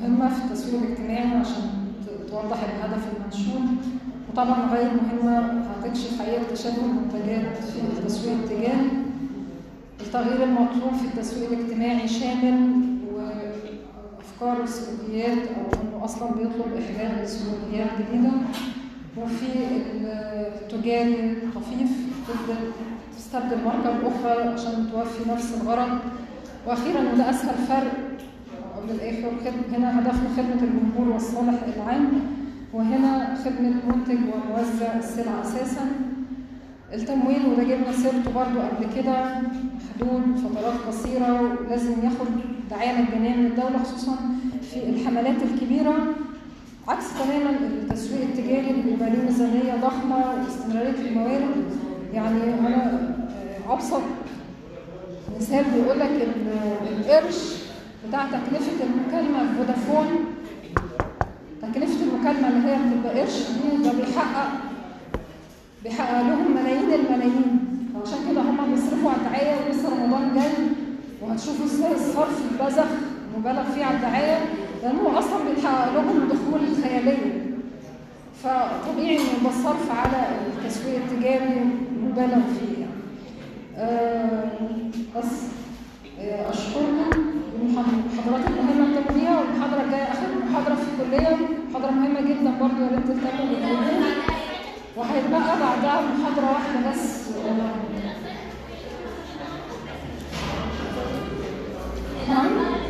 مهمة في التسويق الاجتماعي عشان توضح الهدف المنشور وطبعا غير مهمة هتكشف حقيقه اكتشاف المنتجات في التسويق التجاري التغيير المطلوب في التسويق الاجتماعي شامل وأفكار وسلوكيات أو إنه أصلا بيطلب إحلال سلوكيات جديدة. وفي التجاري الخفيف تبدا تستبدل ماركه باخرى عشان توفي نفس الغرض. وأخيرا وده أسهل فرق. من الآخر هنا هدفنا خدمة الجمهور والصالح العام. وهنا خدمة منتج وموزع السلع أساسا. التمويل وده جبنا سيرته برضو قبل كده محدود فترات قصيرة ولازم ياخد دعاية مجانية من الدولة خصوصا في الحملات الكبيرة. عكس تماما التسويق التجاري اللي بيبقى ليه ميزانية ضخمة واستمرارية الموارد يعني أنا أبسط مثال بيقول لك القرش بتاع تكلفة المكالمة في فودافون تكلفة المكالمة اللي هي بتبقى قرش دي ده بيحقق بيحقق لهم ملايين الملايين. عشان كده هم بيصرفوا على الدعاية ولسه رمضان جاي وهتشوفوا إزاي الصرف البذخ مبالغ فيه على الدعاية. لأن هو أصلا بيحقق لهم دخول خيالية. فطبيعي إن يبقى الصرف على التسويق التجاري مبالغ فيه. يعني. آه، بس. آه، أشكركم المحاضرات المهمه اللي بيها والمحاضرة الجاية آخر محاضرة في الكلية. محاضرة مهمة جدا برضو يا ريت تهتموا بيها وهيتبقى بعدها محاضرة واحدة بس. نعم.